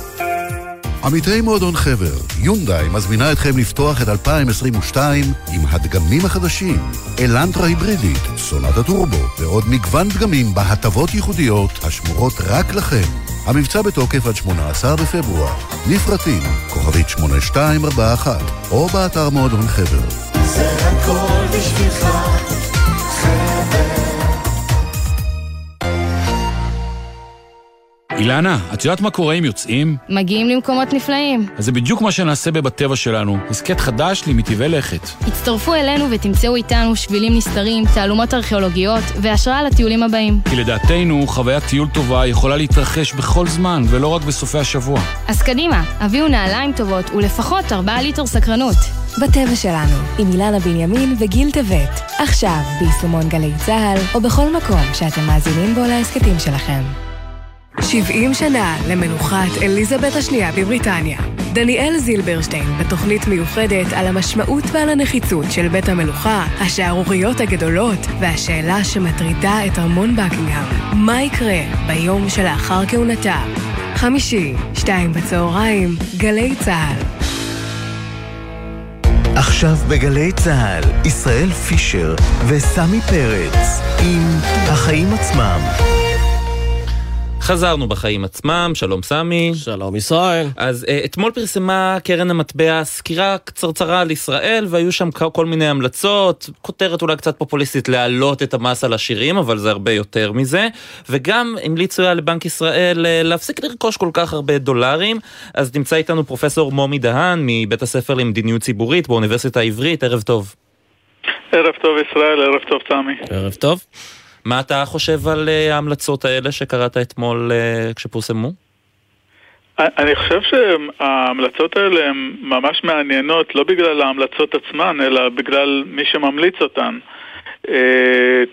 עמיתי מועדון חבר, יונדאי מזמינה אתכם לפתוח את 2022 עם הדגמים החדשים, אלנטרה היברידית, סונת הטורבו, ועוד מגוון דגמים בהטבות ייחודיות השמורות רק לכם. המבצע בתוקף עד 18 בפברואר. לפרטים, כוכבית 8241, או באתר מועדון חבר. אילנה, את יודעת מה קורה אם יוצאים? מגיעים למקומות נפלאים. אז זה בדיוק מה שנעשה בבטבע שלנו, הסכת חדש למטבעי לכת. הצטרפו אלינו ותמצאו איתנו שבילים נסתרים, תעלומות ארכיאולוגיות והשראה לטיולים הבאים. כי לדעתנו, חוויית טיול טובה יכולה להתרחש בכל זמן, ולא רק בסופי השבוע. אז קדימה, הביאו נעליים טובות ולפחות 4 ליטר סקרנות. בטבע שלנו, עם אילנה בנימין וגיל טבת. עכשיו, ביישומון גלי צה"ל, או בכל מקום שאתם מאזינים בו להסכתים שלכם. 70 שנה למנוחת אליזבת השנייה בבריטניה. דניאל זילברשטיין בתוכנית מיוחדת על המשמעות ועל הנחיצות של בית המלוכה, השערוריות הגדולות והשאלה שמטרידה את ארמון בקינגהם. מה יקרה ביום שלאחר כהונתה? חמישי, שתיים בצהריים, גלי צה"ל. עכשיו בגלי צה"ל, ישראל פישר וסמי פרץ עם החיים עצמם. חזרנו בחיים עצמם, שלום סמי. שלום ישראל. אז uh, אתמול פרסמה קרן המטבע סקירה קצרצרה על ישראל, והיו שם כל מיני המלצות, כותרת אולי קצת פופוליסטית להעלות את המס על עשירים, אבל זה הרבה יותר מזה, וגם המליצו היה לבנק ישראל uh, להפסיק לרכוש כל כך הרבה דולרים, אז נמצא איתנו פרופסור מומי דהן מבית הספר למדיניות ציבורית באוניברסיטה העברית, ערב טוב. ערב טוב ישראל, ערב טוב סמי. ערב טוב. מה אתה חושב על uh, ההמלצות האלה שקראת אתמול uh, כשפורסמו? אני חושב שההמלצות האלה הן ממש מעניינות, לא בגלל ההמלצות עצמן, אלא בגלל מי שממליץ אותן. Uh,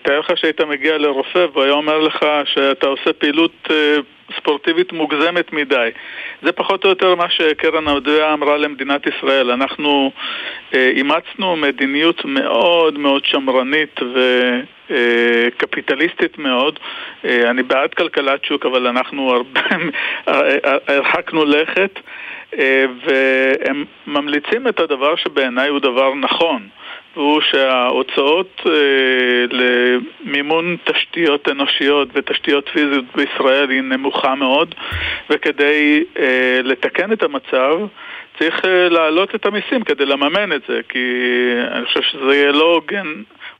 תאר לך שהיית מגיע לרופא והוא היה אומר לך שאתה עושה פעילות ספורטיבית מוגזמת מדי. זה פחות או יותר מה שקרן המדויה אמרה למדינת ישראל. אנחנו אה, אימצנו מדיניות מאוד מאוד שמרנית וקפיטליסטית מאוד. אה, אני בעד כלכלת שוק, אבל אנחנו הרבה הרחקנו לכת. אה, והם ממליצים את הדבר שבעיניי הוא דבר נכון. והוא שההוצאות אה, למימון תשתיות אנושיות ותשתיות פיזיות בישראל היא נמוכה מאוד וכדי אה, לתקן את המצב צריך אה, להעלות את המיסים כדי לממן את זה כי אני חושב שזה יהיה לא הוגן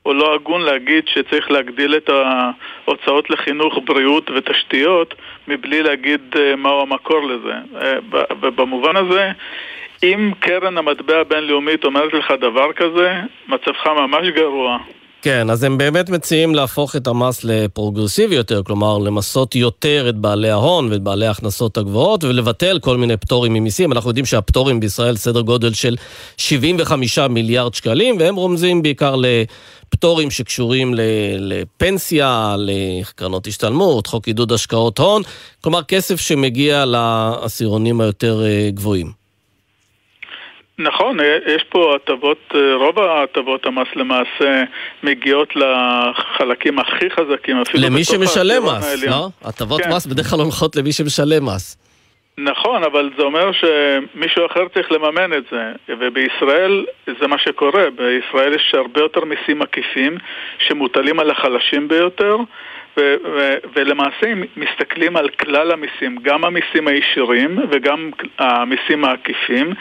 או לא הגון להגיד שצריך להגדיל את ההוצאות לחינוך, בריאות ותשתיות מבלי להגיד מהו המקור לזה. ובמובן הזה אם קרן המטבע הבינלאומית אומרת לך דבר כזה, מצבך ממש גרוע. כן, אז הם באמת מציעים להפוך את המס לפרוגרסיבי יותר, כלומר למסות יותר את בעלי ההון ואת בעלי ההכנסות הגבוהות ולבטל כל מיני פטורים ממיסים. אנחנו יודעים שהפטורים בישראל סדר גודל של 75 מיליארד שקלים, והם רומזים בעיקר לפטורים שקשורים לפנסיה, לקרנות השתלמות, חוק עידוד השקעות הון, כלומר כסף שמגיע לעשירונים היותר אה, גבוהים. נכון, יש פה הטבות, רוב ההטבות המס למעשה מגיעות לחלקים הכי חזקים, אפילו למי שמשלם מס, לא? הטבות כן. מס בדרך כלל הולכות למי שמשלם מס. נכון, אבל זה אומר שמישהו אחר צריך לממן את זה, ובישראל זה מה שקורה, בישראל יש הרבה יותר מיסים עקיפים שמוטלים על החלשים ביותר, ו- ו- ולמעשה אם מסתכלים על כלל המיסים, גם המיסים הישירים וגם המיסים העקיפים,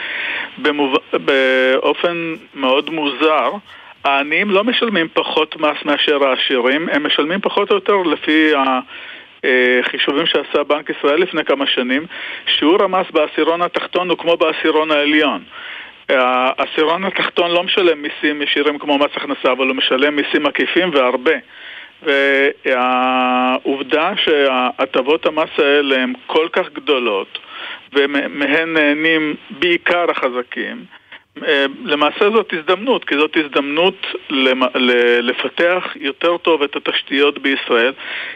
במוב... באופן מאוד מוזר, העניים לא משלמים פחות מס מאשר העשירים, הם משלמים פחות או יותר לפי החישובים שעשה בנק ישראל לפני כמה שנים, שיעור המס בעשירון התחתון הוא כמו בעשירון העליון. העשירון התחתון לא משלם מיסים ישירים כמו מס הכנסה, אבל הוא משלם מיסים עקיפים והרבה. והעובדה שהטבות המס האלה הן כל כך גדולות ומהן נהנים בעיקר החזקים למעשה זאת הזדמנות, כי זאת הזדמנות לפתח יותר טוב את התשתיות בישראל,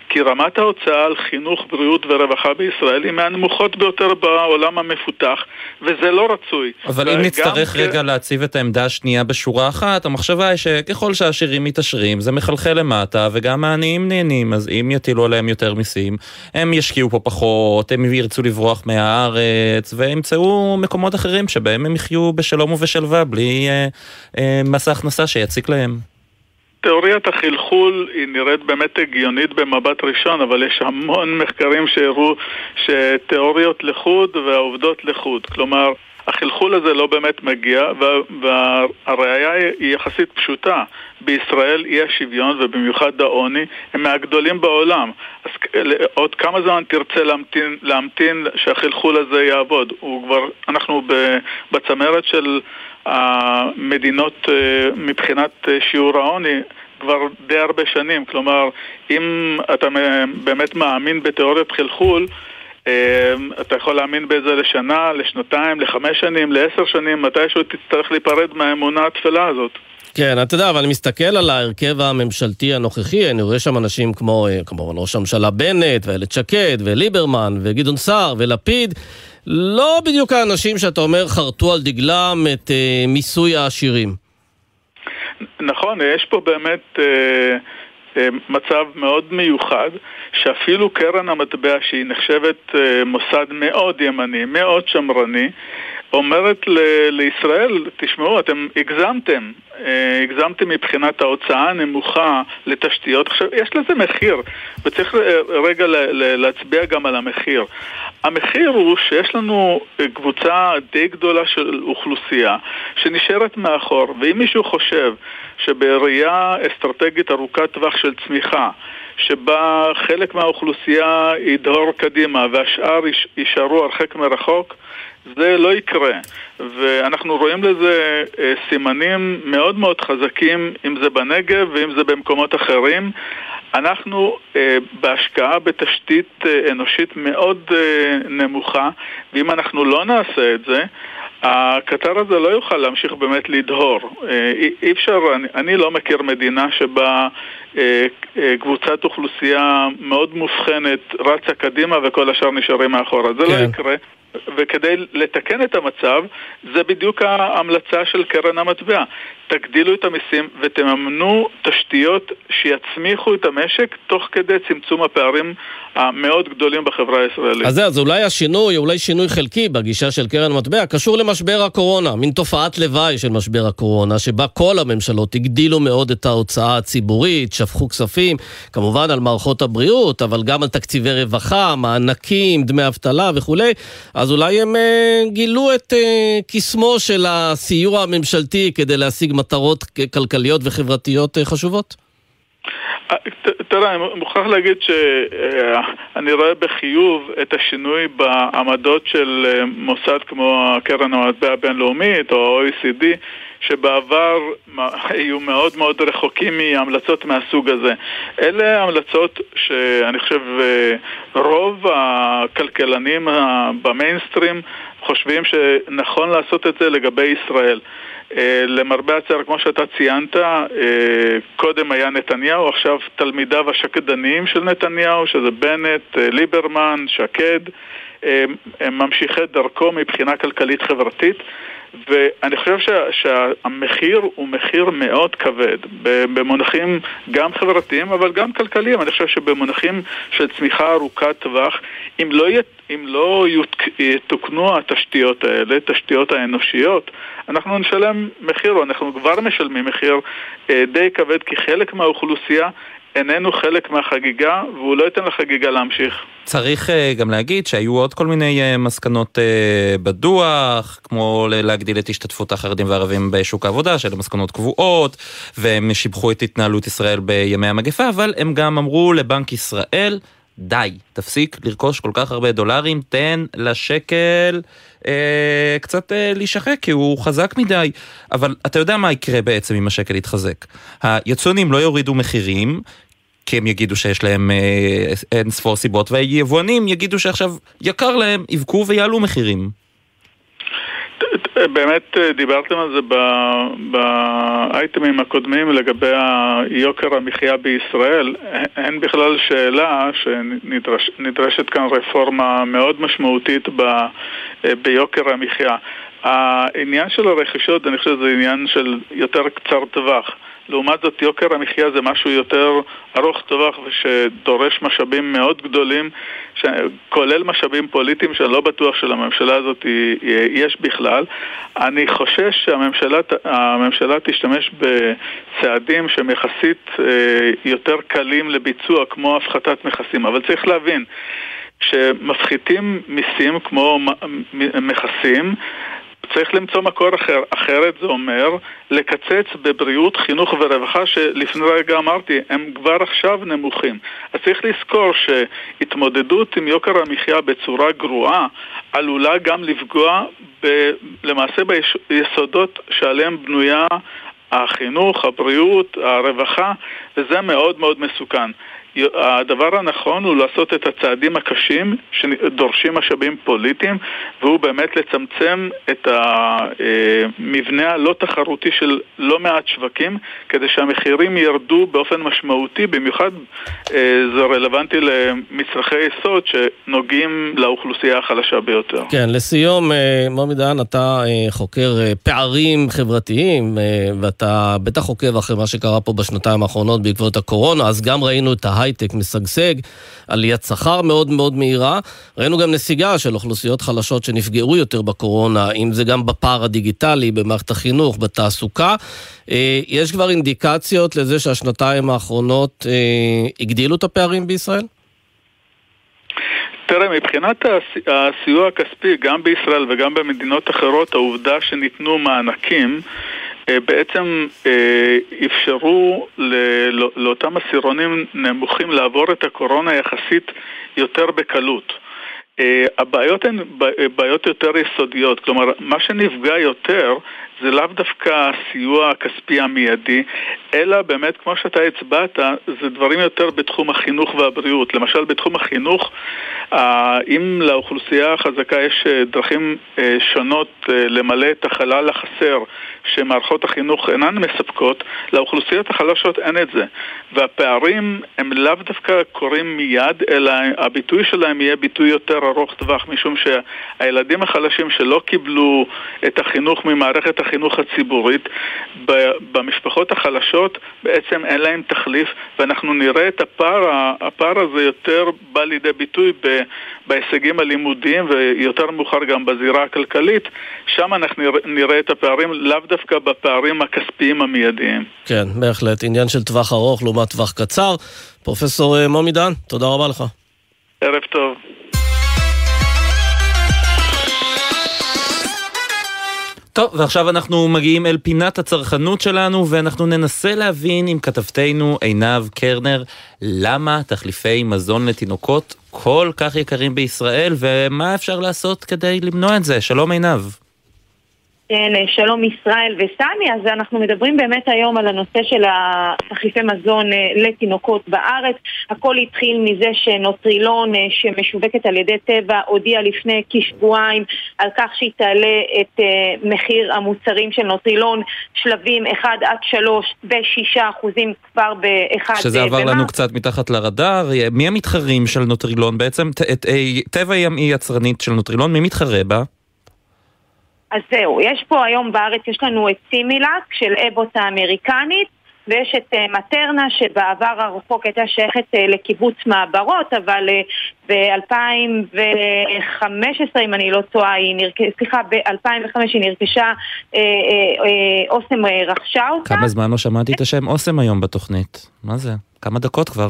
כי רמת ההוצאה על חינוך, בריאות ורווחה בישראל היא מהנמוכות ביותר בעולם המפותח, וזה לא רצוי. אבל אם נצטרך רגע להציב את העמדה השנייה בשורה אחת, המחשבה היא שככל שהעשירים מתעשרים, זה מחלחל למטה, וגם העניים נהנים, אז אם יטילו עליהם יותר מיסים, הם ישקיעו פה פחות, הם ירצו לברוח מהארץ, וימצאו מקומות אחרים שבהם הם יחיו בשלום ובשלום. שלווה, בלי אה, אה, מס ההכנסה שיציק להם. תיאוריית החלחול היא נראית באמת הגיונית במבט ראשון, אבל יש המון מחקרים שהראו שתיאוריות לחוד והעובדות לחוד. כלומר, החלחול הזה לא באמת מגיע, והראיה היא יחסית פשוטה. בישראל אי השוויון ובמיוחד העוני הם מהגדולים בעולם. אז עוד כמה זמן תרצה להמתין, להמתין שהחלחול הזה יעבוד? הוא כבר, אנחנו בצמרת של המדינות אה, מבחינת אה, שיעור העוני כבר די הרבה שנים. כלומר, אם אתה באמת מאמין בתיאוריית חלחול, אתה יכול להאמין בזה לשנה, לשנתיים, לחמש שנים, לעשר שנים, מתישהו תצטרך להיפרד מהאמונה התפלה הזאת. כן, אתה יודע, אבל אני מסתכל על ההרכב הממשלתי הנוכחי, אני רואה שם אנשים כמו, כמובן, ראש הממשלה בנט, ואיילת שקד, וליברמן, וגדעון סער, ולפיד. לא בדיוק האנשים שאתה אומר חרטו על דגלם את אה, מיסוי העשירים. נכון, יש פה באמת אה, אה, מצב מאוד מיוחד, שאפילו קרן המטבע, שהיא נחשבת אה, מוסד מאוד ימני, מאוד שמרני, אומרת ל- לישראל, תשמעו, אתם הגזמתם, אה, הגזמתם מבחינת ההוצאה הנמוכה לתשתיות. עכשיו, יש לזה מחיר, וצריך אה, רגע להצביע גם על המחיר. המחיר הוא שיש לנו קבוצה די גדולה של אוכלוסייה שנשארת מאחור, ואם מישהו חושב שבראייה אסטרטגית ארוכת טווח של צמיחה, שבה חלק מהאוכלוסייה ידהור קדימה והשאר יישארו הרחק מרחוק, זה לא יקרה, ואנחנו רואים לזה אה, סימנים מאוד מאוד חזקים, אם זה בנגב ואם זה במקומות אחרים. אנחנו אה, בהשקעה בתשתית אה, אנושית מאוד אה, נמוכה, ואם אנחנו לא נעשה את זה, הקטר הזה לא יוכל להמשיך באמת לדהור. אה, אי, אי אפשר, אני, אני לא מכיר מדינה שבה אה, אה, קבוצת אוכלוסייה מאוד מובחנת רצה קדימה וכל השאר נשארים מאחורה. זה לא כן. לא יקרה. וכדי לתקן את המצב, זה בדיוק ההמלצה של קרן המטבע. תגדילו את המיסים ותממנו תשתיות שיצמיחו את המשק תוך כדי צמצום הפערים המאוד גדולים בחברה הישראלית. אז זה, אז אולי השינוי, אולי שינוי חלקי בגישה של קרן מטבע, קשור למשבר הקורונה, מין תופעת לוואי של משבר הקורונה, שבה כל הממשלות הגדילו מאוד את ההוצאה הציבורית, שפכו כספים, כמובן על מערכות הבריאות, אבל גם על תקציבי רווחה, מענקים, דמי אבטלה וכולי, אז אולי הם אה, גילו את אה, קסמו של הסיוע הממשלתי כדי להשיג מטרות כלכליות וחברתיות אה, חשובות? אה, תראה, אני מוכרח להגיד שאני רואה בחיוב את השינוי בעמדות של אה, מוסד כמו הקרן המטבע הבינלאומית או ה-OECD שבעבר <laughs> היו מאוד מאוד רחוקים מהמלצות מהסוג הזה. אלה המלצות שאני חושב רוב הכלכלנים במיינסטרים חושבים שנכון לעשות את זה לגבי ישראל. אה, למרבה הצער, כמו שאתה ציינת, אה, קודם היה נתניהו, עכשיו תלמידיו השקדניים של נתניהו, שזה בנט, אה, ליברמן, שקד, הם ממשיכי דרכו מבחינה כלכלית-חברתית. ואני חושב שה, שהמחיר הוא מחיר מאוד כבד, במונחים גם חברתיים אבל גם כלכליים. אני חושב שבמונחים של צמיחה ארוכת טווח, אם לא, ית, אם לא יתוקנו התשתיות האלה, תשתיות האנושיות, אנחנו נשלם מחיר, או אנחנו כבר משלמים מחיר אה, די כבד, כי חלק מהאוכלוסייה איננו חלק מהחגיגה, והוא לא ייתן לחגיגה להמשיך. צריך uh, גם להגיד שהיו עוד כל מיני uh, מסקנות uh, בדוח, כמו להגדיל את השתתפות החרדים והערבים בשוק העבודה, שאלה מסקנות קבועות, והם שיבחו את התנהלות ישראל בימי המגפה, אבל הם גם אמרו לבנק ישראל, די, תפסיק לרכוש כל כך הרבה דולרים, תן לשקל אה, קצת אה, להישחק, כי הוא חזק מדי. אבל אתה יודע מה יקרה בעצם אם השקל יתחזק. היצואנים לא יורידו מחירים, כי הם יגידו שיש להם אה, אין ספור סיבות, והיבואנים יגידו שעכשיו יקר להם, יבכו ויעלו מחירים. באמת אה, דיברתם על זה באייטמים הקודמים לגבי יוקר המחיה בישראל. אין בכלל שאלה שנדרשת כאן רפורמה מאוד משמעותית ב, אה, ביוקר המחיה. העניין של הרכישות, אני חושב שזה עניין של יותר קצר טווח. לעומת זאת יוקר המחיה זה משהו יותר ארוך טווח ושדורש משאבים מאוד גדולים, כולל משאבים פוליטיים שאני לא בטוח שלממשלה הזאת יש בכלל. אני חושש שהממשלה תשתמש בצעדים שהם יחסית אה, יותר קלים לביצוע, כמו הפחתת מכסים, אבל צריך להבין כשמפחיתים מיסים כמו מכסים, צריך למצוא מקור אחר. אחרת זה אומר לקצץ בבריאות, חינוך ורווחה, שלפני רגע אמרתי, הם כבר עכשיו נמוכים. אז צריך לזכור שהתמודדות עם יוקר המחיה בצורה גרועה עלולה גם לפגוע ב, למעשה ביסודות שעליהם בנויה החינוך, הבריאות, הרווחה, וזה מאוד מאוד מסוכן. הדבר הנכון הוא לעשות את הצעדים הקשים שדורשים משאבים פוליטיים והוא באמת לצמצם את המבנה הלא תחרותי של לא מעט שווקים כדי שהמחירים ירדו באופן משמעותי, במיוחד אה, זה רלוונטי למצרכי יסוד שנוגעים לאוכלוסייה החלשה ביותר. כן, לסיום, אה, מומי דהן, אתה אה, חוקר פערים חברתיים ואתה בטח עוקב אחרי מה שקרה פה בשנתיים האחרונות בעקבות הקורונה, אז גם ראינו את ההייטק הייטק משגשג, עליית שכר מאוד מאוד מהירה. ראינו גם נסיגה של אוכלוסיות חלשות שנפגעו יותר בקורונה, אם זה גם בפער הדיגיטלי, במערכת החינוך, בתעסוקה. אה, יש כבר אינדיקציות לזה שהשנתיים האחרונות אה, הגדילו את הפערים בישראל? תראה, מבחינת הסיוע הכספי, גם בישראל וגם במדינות אחרות, העובדה שניתנו מענקים בעצם אה, אפשרו לאותם עשירונים נמוכים לעבור את הקורונה יחסית יותר בקלות. אה, הבעיות הן בעיות יותר יסודיות, כלומר, מה שנפגע יותר זה לאו דווקא הסיוע הכספי המיידי, אלא באמת, כמו שאתה הצבעת, זה דברים יותר בתחום החינוך והבריאות. למשל, בתחום החינוך, אם לאוכלוסייה החזקה יש אה, דרכים אה, שונות אה, למלא את החלל החסר שמערכות החינוך אינן מספקות, לאוכלוסיות החלשות אין את זה. והפערים הם לאו דווקא קורים מיד, אלא הביטוי שלהם יהיה ביטוי יותר ארוך טווח, משום שהילדים החלשים שלא קיבלו את החינוך ממערכת החינוך הציבורית, במשפחות החלשות בעצם אין להם תחליף, ואנחנו נראה את הפער, הפער הזה יותר בא לידי ביטוי בהישגים הלימודיים ויותר מאוחר גם בזירה הכלכלית, שם אנחנו נראה את הפערים לאו דווקא בפערים הכספיים המיידיים. כן, בהחלט. עניין של טווח ארוך לעומת טווח קצר. פרופסור אה, מומי דן, תודה רבה לך. ערב טוב. טוב, ועכשיו אנחנו מגיעים אל פינת הצרכנות שלנו, ואנחנו ננסה להבין עם כתבתנו עינב קרנר, למה תחליפי מזון לתינוקות כל כך יקרים בישראל, ומה אפשר לעשות כדי למנוע את זה. שלום עינב. כן, שלום ישראל וסמי, אז אנחנו מדברים באמת היום על הנושא של תחליפי מזון אה, לתינוקות בארץ. הכל התחיל מזה שנוטרילון אה, שמשווקת על ידי טבע הודיעה לפני כשבועיים על כך שהיא תעלה את אה, מחיר המוצרים של נוטרילון שלבים 1 עד 3 ב-6 אחוזים כבר ב-1 שזה עבר לנו קצת מתחת לרדאר. מי המתחרים של נוטרילון בעצם? טבע היא יצרנית של נוטרילון, מי מתחרה בה? אז זהו, יש פה היום בארץ, יש לנו את סימילק של אבוט האמריקנית ויש את uh, מטרנה שבעבר הרחוק הייתה שייכת uh, לקיבוץ מעברות, אבל uh, ב-2015, אם אני לא טועה, היא נרכשה, סליחה, ב-2005 היא נרכשה, אוסם רכשה אותה. כמה זמן לא שמעתי את השם אוסם היום בתוכנית? מה זה? כמה דקות כבר.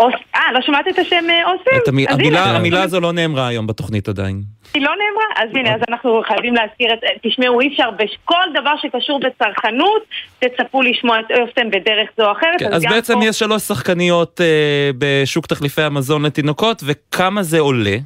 אה, לא שמעת את השם אוסם? המילה הזו לא נאמרה היום בתוכנית עדיין. היא לא נאמרה? אז הנה, אז אנחנו חייבים להזכיר את... תשמעו, אי אפשר בכל דבר שקשור בצרכנות, תצפו לשמוע את אוסם בדרך זו או אחרת. כן, אז, אז בעצם פה... יש שלוש שחקניות אה, בשוק תחליפי המזון לתינוקות, וכמה זה עולה?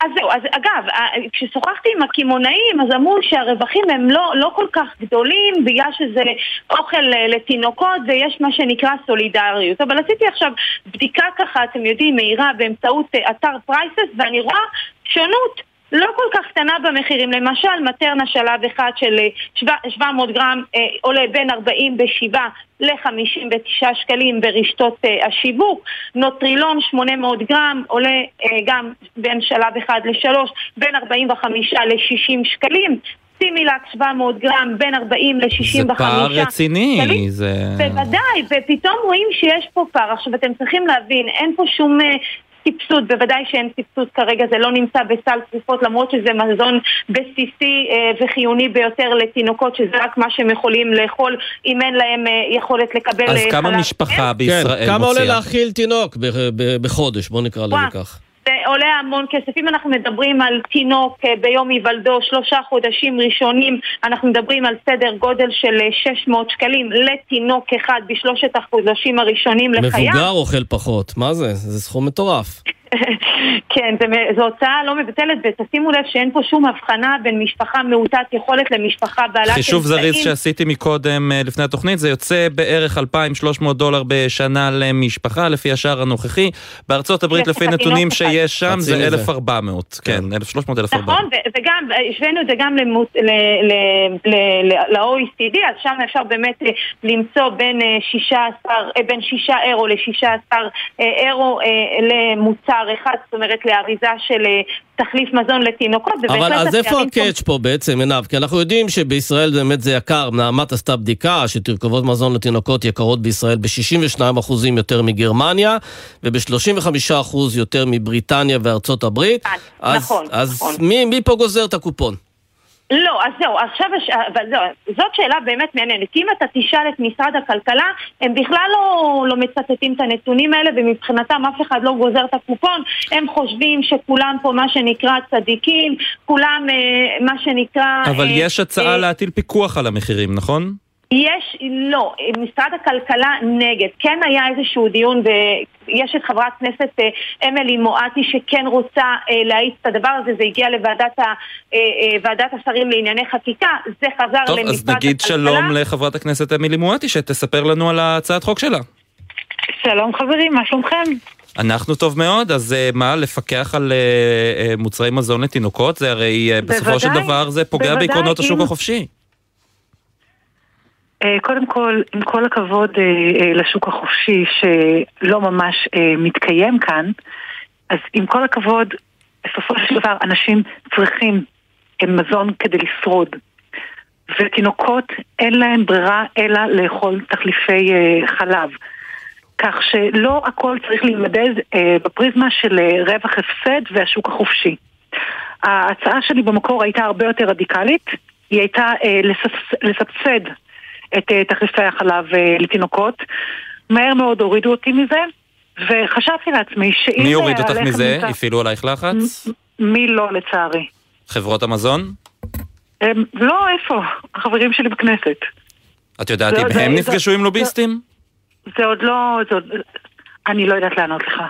אז זהו, אז אגב, כששוחחתי עם הקמעונאים, אז אמרו שהרווחים הם לא, לא כל כך גדולים בגלל שזה אוכל אה, לתינוקות ויש מה שנקרא סולידריות. אבל עשיתי עכשיו בדיקה ככה, אתם יודעים, מהירה באמצעות אה, אתר פרייסס, ואני רואה שונות לא כל כך קטנה במחירים. למשל, מטרנה שלב אחד של 700 אה, גרם אה, עולה בין 47 ל-59 שקלים ברשתות אה, השיווק. נוטרילון 800 גרם עולה אה, גם בין שלב אחד לשלוש, בין 45 ל-60 שקלים. סימילק 700 גרם, בין 40 ל-65 שקלים. זה פער רציני, זה... בוודאי, ופתאום רואים שיש פה פער. עכשיו, אתם צריכים להבין, אין פה שום אה, סבסוד, בוודאי שאין סבסוד כרגע, זה לא נמצא בסל תרופות למרות שזה מזון בסיסי אה, וחיוני ביותר לתינוקות, שזה רק מה שהם יכולים לאכול אם אין להם אה, יכולת לקבל אז אה, כמה משפחה בישראל כן, כמה עולה להאכיל תינוק בחודש, בוא נקרא לזה כך. זה עולה המון כסף. אם אנחנו מדברים על תינוק אה, ביום היוולדו, שלושה חודשים ראשונים, אנחנו מדברים על סדר גודל של אה, 600 שקלים לתינוק אחד בשלושת החודשים הראשונים לחייו. מבוגר אוכל פחות, מה זה? זה סכום מטורף. <laughs> כן, זה, זו הוצאה לא מבטלת, ותשימו לב שאין פה שום הבחנה בין משפחה מעוטת יכולת למשפחה בעלת חישוב זריז אמצעים. שעשיתי מקודם אה, לפני התוכנית, זה יוצא בערך 2,300 דולר בשנה למשפחה, לפי השער הנוכחי. בארצות הברית, לפי נתונים. שיש שם, זה חצי מזה. 1,400. כן, 1,300, 1,400. נכון, וגם, השווינו את זה גם ל-OECD, אז שם אפשר באמת אה, למצוא בין אה, 16, אה, בין 6 אירו ל-16 אירו אה, למוצר אחד, זאת אומרת לאריזה של אה, תחליף מזון לתינוקות. אבל אז איפה הקאץ' פה בעצם, עינב? כי אנחנו יודעים שבישראל באמת זה יקר. נעמת עשתה בדיקה שתרכובות מזון לתינוקות יקרות בישראל ב-62% יותר מגרמניה, וב-35% יותר מבריטניה וארצות הברית. אז, נכון, אז נכון. מי, מי פה גוזר את הקופון? לא, אז זהו, עכשיו, יש- אבל זהו, זאת שאלה באמת מעניינת. אם אתה תשאל את משרד הכלכלה, הם בכלל לא, לא מצטטים את הנתונים האלה, ומבחינתם אף אחד לא גוזר את הקופון. הם חושבים שכולם פה מה שנקרא צדיקים, כולם אה, מה שנקרא... אבל אה, יש הצעה אה, להטיל פיקוח על המחירים, נכון? יש, לא, משרד הכלכלה נגד. כן היה איזשהו דיון, ויש את חברת כנסת אה, אמילי מואטי שכן רוצה אה, להאיץ את הדבר הזה, זה הגיע לוועדת ה, אה, אה, ועדת השרים לענייני חקיקה, זה חזר טוב, למשרד אז נגיד הכלכלה. שלום לחברת הכנסת אמילי מואטי, שתספר לנו על הצעת חוק שלה. שלום חברים, מה שלומכם? אנחנו טוב מאוד, אז מה, לפקח על מוצרי מזון לתינוקות? זה הרי אה, בסופו של בוודאי, דבר זה פוגע בוודאי, בעקרונות השוק אם- החופשי. אה, קודם כל, עם כל הכבוד אה, אה, לשוק החופשי שלא ממש מתקיים כאן, אז עם כל הכבוד, בסופו של דבר אנשים צריכים מזון כדי לשרוד. ותינוקות אין להם ברירה אלא לאכול תחליפי חלב. כך שלא הכל צריך להימדד בפריזמה של רווח הפסד והשוק החופשי. ההצעה שלי במקור הייתה הרבה יותר רדיקלית, היא הייתה אה, לסבס, לסבסד את אה, תחליפי החלב אה, לתינוקות. מהר מאוד הורידו אותי מזה, וחשבתי לעצמי שאם... מי אה, הוריד אותך מזה? נמצא- הפעילו עלייך לחץ? מי לא לצערי? חברות המזון? הם, לא, איפה? החברים שלי בכנסת. את יודעת לא, אם הם זה- נפגשו עם לוביסטים? זה עוד לא... זה עוד... אני לא יודעת לענות לך.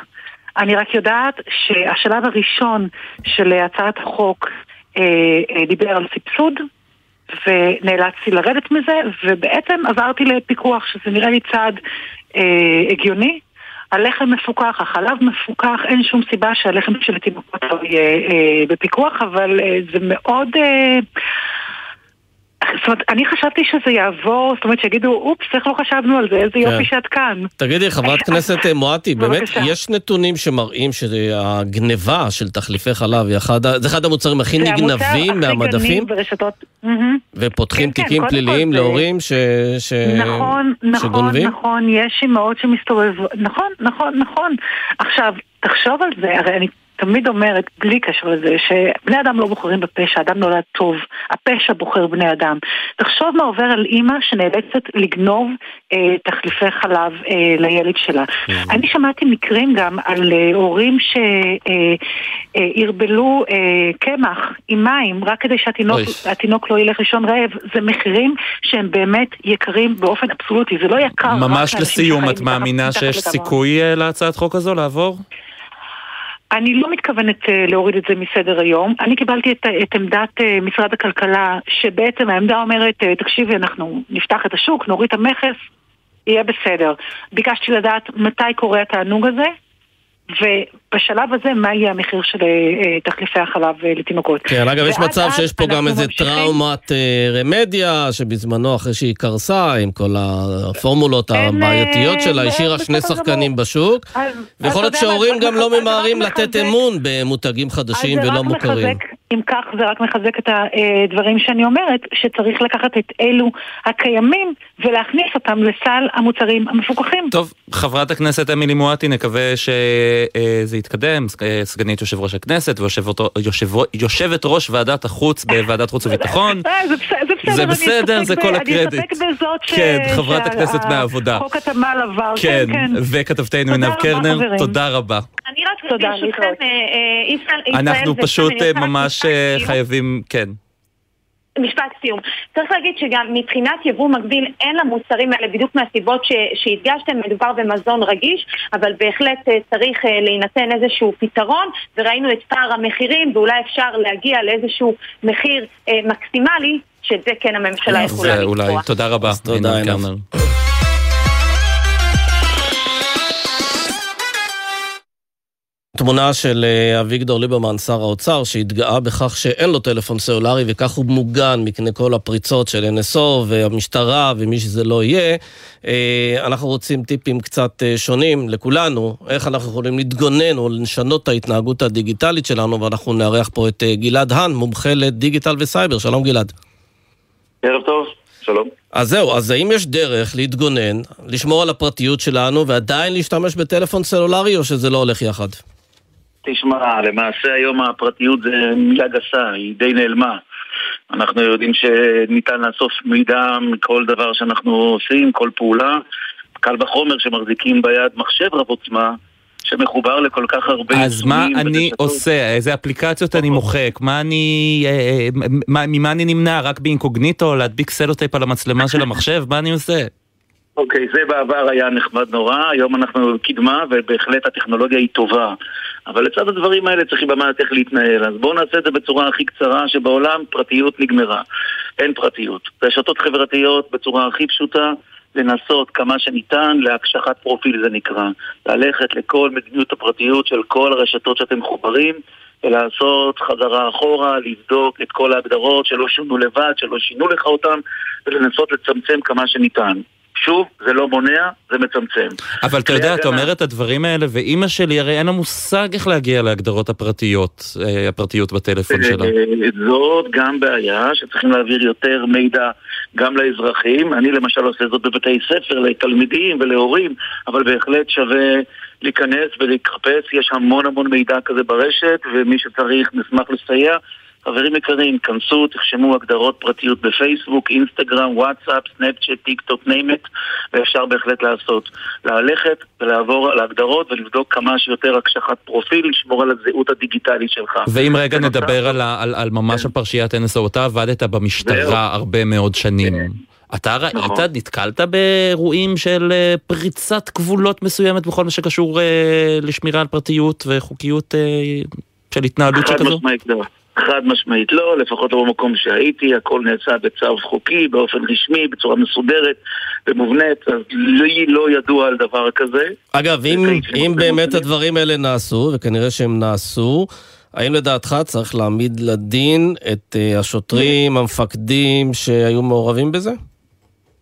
אני רק יודעת שהשלב הראשון של הצעת החוק אה, אה, דיבר על סבסוד, ונאלצתי לרדת מזה, ובעצם עברתי לפיקוח, שזה נראה לי צעד אה, הגיוני. הלחם מפוקח, החלב מפוקח, אין שום סיבה שהלחם של התינוקות לא יהיה אה, בפיקוח, אבל אה, זה מאוד... אה, זאת אומרת, אני חשבתי שזה יעבור, זאת אומרת שיגידו, אופס, איך לא חשבנו על זה, איזה יופי כן. שאת כאן. תגידי, חברת <laughs> כנסת אה, מואטי, באמת. יש נתונים שמראים שהגניבה של תחליפי חלב זה אחד המוצרים הכי נגנבים מהמדפים. ופותחים כן, כן, תיקים פליליים להורים ש- ש- נכון, נכון, שגונבים? נכון, יש אימהות שמסתובבות, נכון, נכון, נכון. עכשיו, תחשוב על זה, הרי אני תמיד אומרת, בלי קשר לזה, שבני אדם לא בוחרים בפשע, אדם נולד טוב, הפשע בוחר בני אדם. תחשוב מה עובר על אימא שנאלצת לגנוב אה, תחליפי חלב אה, לילד שלה. אני שמעתי מקרים גם על אה, הורים שערבלו אה, קמח עם מים, רק כדי שהתינוק לא ילך לישון רעב. זה מחירים שהם באמת יקרים באופן אבסולוטי, זה לא יקר. ממש לסיום, את מאמינה שיש סיכוי אה, להצעת חוק הזו לעבור? אני לא מתכוונת אה, להוריד את זה מסדר היום. אני קיבלתי את, את עמדת אה, משרד הכלכלה, שבעצם העמדה אומרת, אה, תקשיבי, אנחנו נפתח את השוק, נוריד את המכס, יהיה בסדר. ביקשתי לדעת מתי קורה התענוג הזה, ובשלב הזה מה יהיה המחיר של אה, אה, תחליפי החלב אה, לתינוקות. כן, אגב, יש מצב שיש פה גם איזה ממשיכים- טראומת רמדיה, שבזמנו, אחרי שהיא קרסה, עם כל הפורמולות הבעייתיות שלה, זה השאירה שני שחקנים בשוק, ויכול להיות שהורים גם לא ממהרים לתת אמון במותגים חדשים ולא מוכרים. אם כך זה רק מחזק את הדברים שאני אומרת, שצריך לקחת את אלו הקיימים ולהכניס אותם לסל המוצרים המפוקחים. טוב, חברת הכנסת אמילי מואטי, נקווה שזה יתקדם, אה, סגנית יושב ראש הכנסת ויושבת ראש ועדת החוץ בוועדת חוץ וביטחון. אה, זה בסדר, זה בסדר, זה אני אסתפק כל הקרדיט. בזאת. כן, חברת הכנסת מהעבודה. חוק התמ"ל עבר, כן, כן, כן. וכתבתנו עינב קרנר. תודה רבה. אני רק תודה, ברשותכם. אה, ישראל- אנחנו פשוט רוצה ממש סיום. חייבים, כן. משפט סיום. צריך להגיד שגם מבחינת יבוא מקביל אין למוצרים האלה בדיוק מהסיבות ש, שהדגשתם, מדובר במזון רגיש, אבל בהחלט אה, צריך אה, להינתן איזשהו פתרון, וראינו את פער המחירים, ואולי אפשר להגיע לאיזשהו מחיר אה, מקסימלי, שאת זה כן הממשלה יכולה זה אולי, לקבוע. תודה רבה, תודה, עינב תמונה של אה, אביגדור ליברמן, שר האוצר, שהתגאה בכך שאין לו טלפון סלולרי וכך הוא מוגן מפני כל הפריצות של NSO והמשטרה ומי שזה לא יהיה. אה, אנחנו רוצים טיפים קצת אה, שונים לכולנו, איך אנחנו יכולים להתגונן או לשנות את ההתנהגות הדיגיטלית שלנו, ואנחנו נארח פה את גלעד האן, מומחה לדיגיטל וסייבר. שלום גלעד. ערב טוב, שלום. אז זהו, אז האם יש דרך להתגונן, לשמור על הפרטיות שלנו ועדיין להשתמש בטלפון סלולרי, או שזה לא הולך יחד? תשמע, למעשה היום הפרטיות זה מילה גסה, היא די נעלמה. אנחנו יודעים שניתן לאסוף מידע מכל דבר שאנחנו עושים, כל פעולה. קל וחומר שמחזיקים ביד מחשב רב עוצמה, שמחובר לכל כך הרבה אז מה אני ורשתות. עושה? איזה אפליקציות אני מוחק? מה אני... אה, אה, מה- ממה אני נמנע? רק באינקוגניטו? להדביק סלוטייפ על המצלמה של המחשב? מה אני עושה? אוקיי, זה בעבר היה נחמד נורא, היום אנחנו בקדמה ובהחלט הטכנולוגיה היא טובה. אבל לצד הדברים האלה צריכים במעט איך להתנהל. אז בואו נעשה את זה בצורה הכי קצרה, שבעולם פרטיות נגמרה. אין פרטיות. רשתות חברתיות בצורה הכי פשוטה, לנסות כמה שניתן להקשחת פרופיל זה נקרא. ללכת לכל מדיניות הפרטיות של כל הרשתות שאתם מחוברים. ולעשות חזרה אחורה, לבדוק את כל ההגדרות שלא שונו לבד, שלא שינו לך אותם, ולנסות לצמצם כמה שניתן. שוב, זה לא מונע, זה מצמצם. אבל אתה יודע, אתה אומר את הדברים האלה, ואימא שלי, הרי אין לה מושג איך להגיע להגדרות הפרטיות, אה, הפרטיות בטלפון שלה. אה, זאת גם בעיה שצריכים להעביר יותר מידע גם לאזרחים. אני למשל עושה זאת בבתי ספר, לתלמידים ולהורים, אבל בהחלט שווה להיכנס ולחפש. יש המון המון מידע כזה ברשת, ומי שצריך נשמח לסייע. חברים יקרים, כנסו, תרשמו הגדרות פרטיות בפייסבוק, אינסטגרם, וואטסאפ, סנאפצ'אט, טיק טוק, name it, ואפשר בהחלט לעשות. ללכת ולעבור על ההגדרות ולבדוק כמה שיותר הקשחת פרופיל, לשמור על הזהות הדיגיטלית שלך. ואם רגע נדבר על, על, על ממש על פרשיית NSO, אתה עבדת במשטרה הרבה מאוד שנים. אתה ראית, נתקלת באירועים של אה, פריצת גבולות מסוימת בכל מה שקשור אה, לשמירה על פרטיות וחוקיות אה, של התנהלות חד שכזו? משמעית לא. חד משמעית לא, לפחות לא במקום שהייתי, הכל נעשה בצו חוקי, באופן רשמי, בצורה מסודרת ומובנית, אז לי לא ידוע על דבר כזה. אגב, אם, אם באמת הדברים האלה נעשו, וכנראה שהם נעשו, האם לדעתך צריך להעמיד לדין את אה, השוטרים, המפקדים שהיו מעורבים בזה?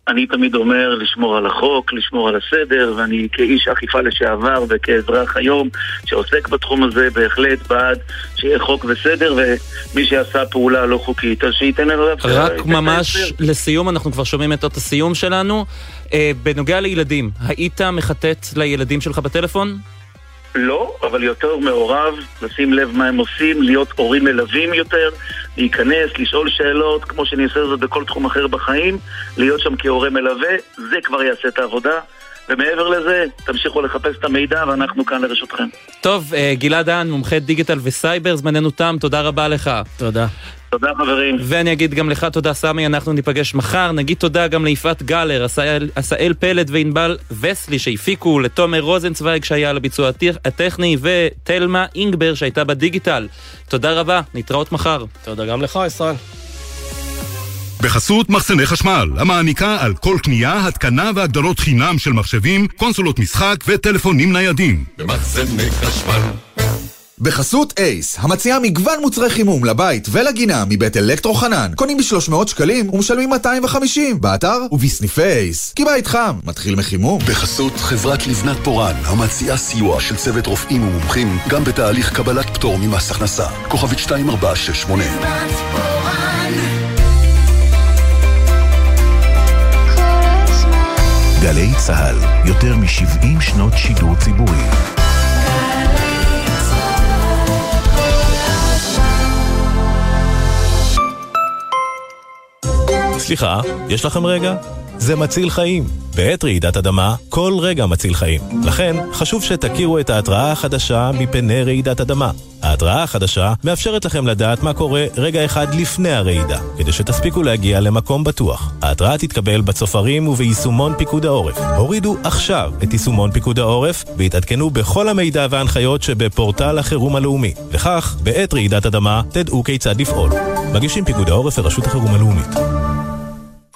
אני תמיד אומר לשמור על החוק, לשמור על הסדר, ואני כאיש אכיפה לשעבר וכאזרח היום שעוסק בתחום הזה, בהחלט בעד שיהיה חוק וסדר, ומי שעשה פעולה לא חוקית, אז שייתן לנו... רק ממש לסיום, אנחנו כבר שומעים את אות הסיום שלנו. אה, בנוגע לילדים, היית מחטט לילדים שלך בטלפון? לא, אבל יותר מעורב, לשים לב מה הם עושים, להיות הורים מלווים יותר, להיכנס, לשאול שאלות, כמו שאני עושה זאת בכל תחום אחר בחיים, להיות שם כהורה מלווה, זה כבר יעשה את העבודה. ומעבר לזה, תמשיכו לחפש את המידע ואנחנו כאן לרשותכם. טוב, אה, גלעד דהן, מומחה דיגיטל וסייבר, זמננו תם, תודה רבה לך. תודה. תודה חברים. ואני אגיד גם לך תודה סמי, אנחנו ניפגש מחר. נגיד תודה גם ליפעת גלר, עשאל- עשאל פלד וענבל וסלי שהפיקו, לתומר רוזנצוויג שהיה על הביצוע הטכ- הטכני, ותלמה אינגבר שהייתה בדיגיטל. תודה רבה, נתראות מחר. תודה גם לך, ישראל. בחסות מחסני חשמל, המעניקה על כל קנייה, התקנה והגדרות חינם של מחשבים, קונסולות משחק וטלפונים ניידים. במחסני חשמל. בחסות אייס, המציעה מגוון מוצרי חימום לבית ולגינה מבית אלקטרו חנן. קונים ב-300 שקלים ומשלמים 250, באתר ובסניפי אייס. כי בית חם, מתחיל מחימום. בחסות חברת לבנת פורן, המציעה סיוע של צוות רופאים ומומחים, גם בתהליך קבלת פטור ממס הכנסה. כוכבית 2468. גלי צה"ל, יותר מ-70 שנות שידור ציבורי. סליחה, יש לכם רגע? זה מציל חיים. בעת רעידת אדמה, כל רגע מציל חיים. לכן, חשוב שתכירו את ההתראה החדשה מפני רעידת אדמה. ההתראה החדשה מאפשרת לכם לדעת מה קורה רגע אחד לפני הרעידה, כדי שתספיקו להגיע למקום בטוח. ההתראה תתקבל בצופרים וביישומון פיקוד העורף. הורידו עכשיו את יישומון פיקוד העורף והתעדכנו בכל המידע וההנחיות שבפורטל החירום הלאומי. וכך, בעת רעידת אדמה, תדעו כיצד לפעול. מגישים פיקוד העורף ורשות החירום הלאומית.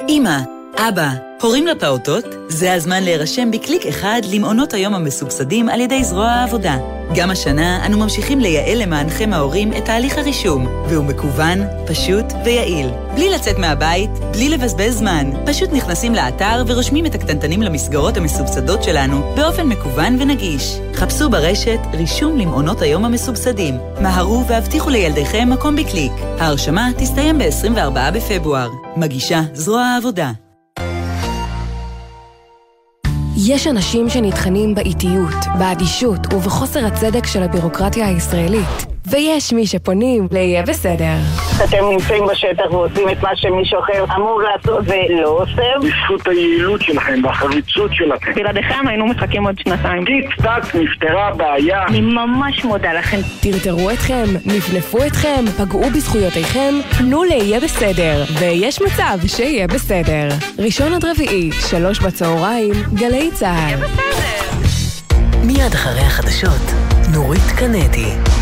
Immer. אבא, הורים לפעוטות? זה הזמן להירשם בקליק אחד למעונות היום המסובסדים על ידי זרוע העבודה. גם השנה אנו ממשיכים לייעל למענכם ההורים את תהליך הרישום, והוא מקוון, פשוט ויעיל. בלי לצאת מהבית, בלי לבזבז זמן. פשוט נכנסים לאתר ורושמים את הקטנטנים למסגרות המסובסדות שלנו באופן מקוון ונגיש. חפשו ברשת רישום למעונות היום המסובסדים. מהרו והבטיחו לילדיכם מקום בקליק. ההרשמה תסתיים ב-24 בפברואר. מגישה זרוע העבודה. יש אנשים שנטחנים באיטיות, באדישות ובחוסר הצדק של הבירוקרטיה הישראלית. ויש מי שפונים ל"יהיה בסדר". אתם נמצאים בשטח ועושים את מה שמישהו אחר אמור לעשות ולא עושה. בזכות היעילות שלכם והחריצות שלכם. בלעדיכם היינו מחכים עוד שנתיים. טיק טק נפתרה הבעיה. אני ממש מודה לכם. טרטרו אתכם, נפנפו אתכם, פגעו בזכויותיכם, תנו ל"יהיה בסדר", ויש מצב שיהיה בסדר. ראשון עד רביעי, שלוש בצהריים, גלי צה"ל. מיד אחרי החדשות, נורית קנדי.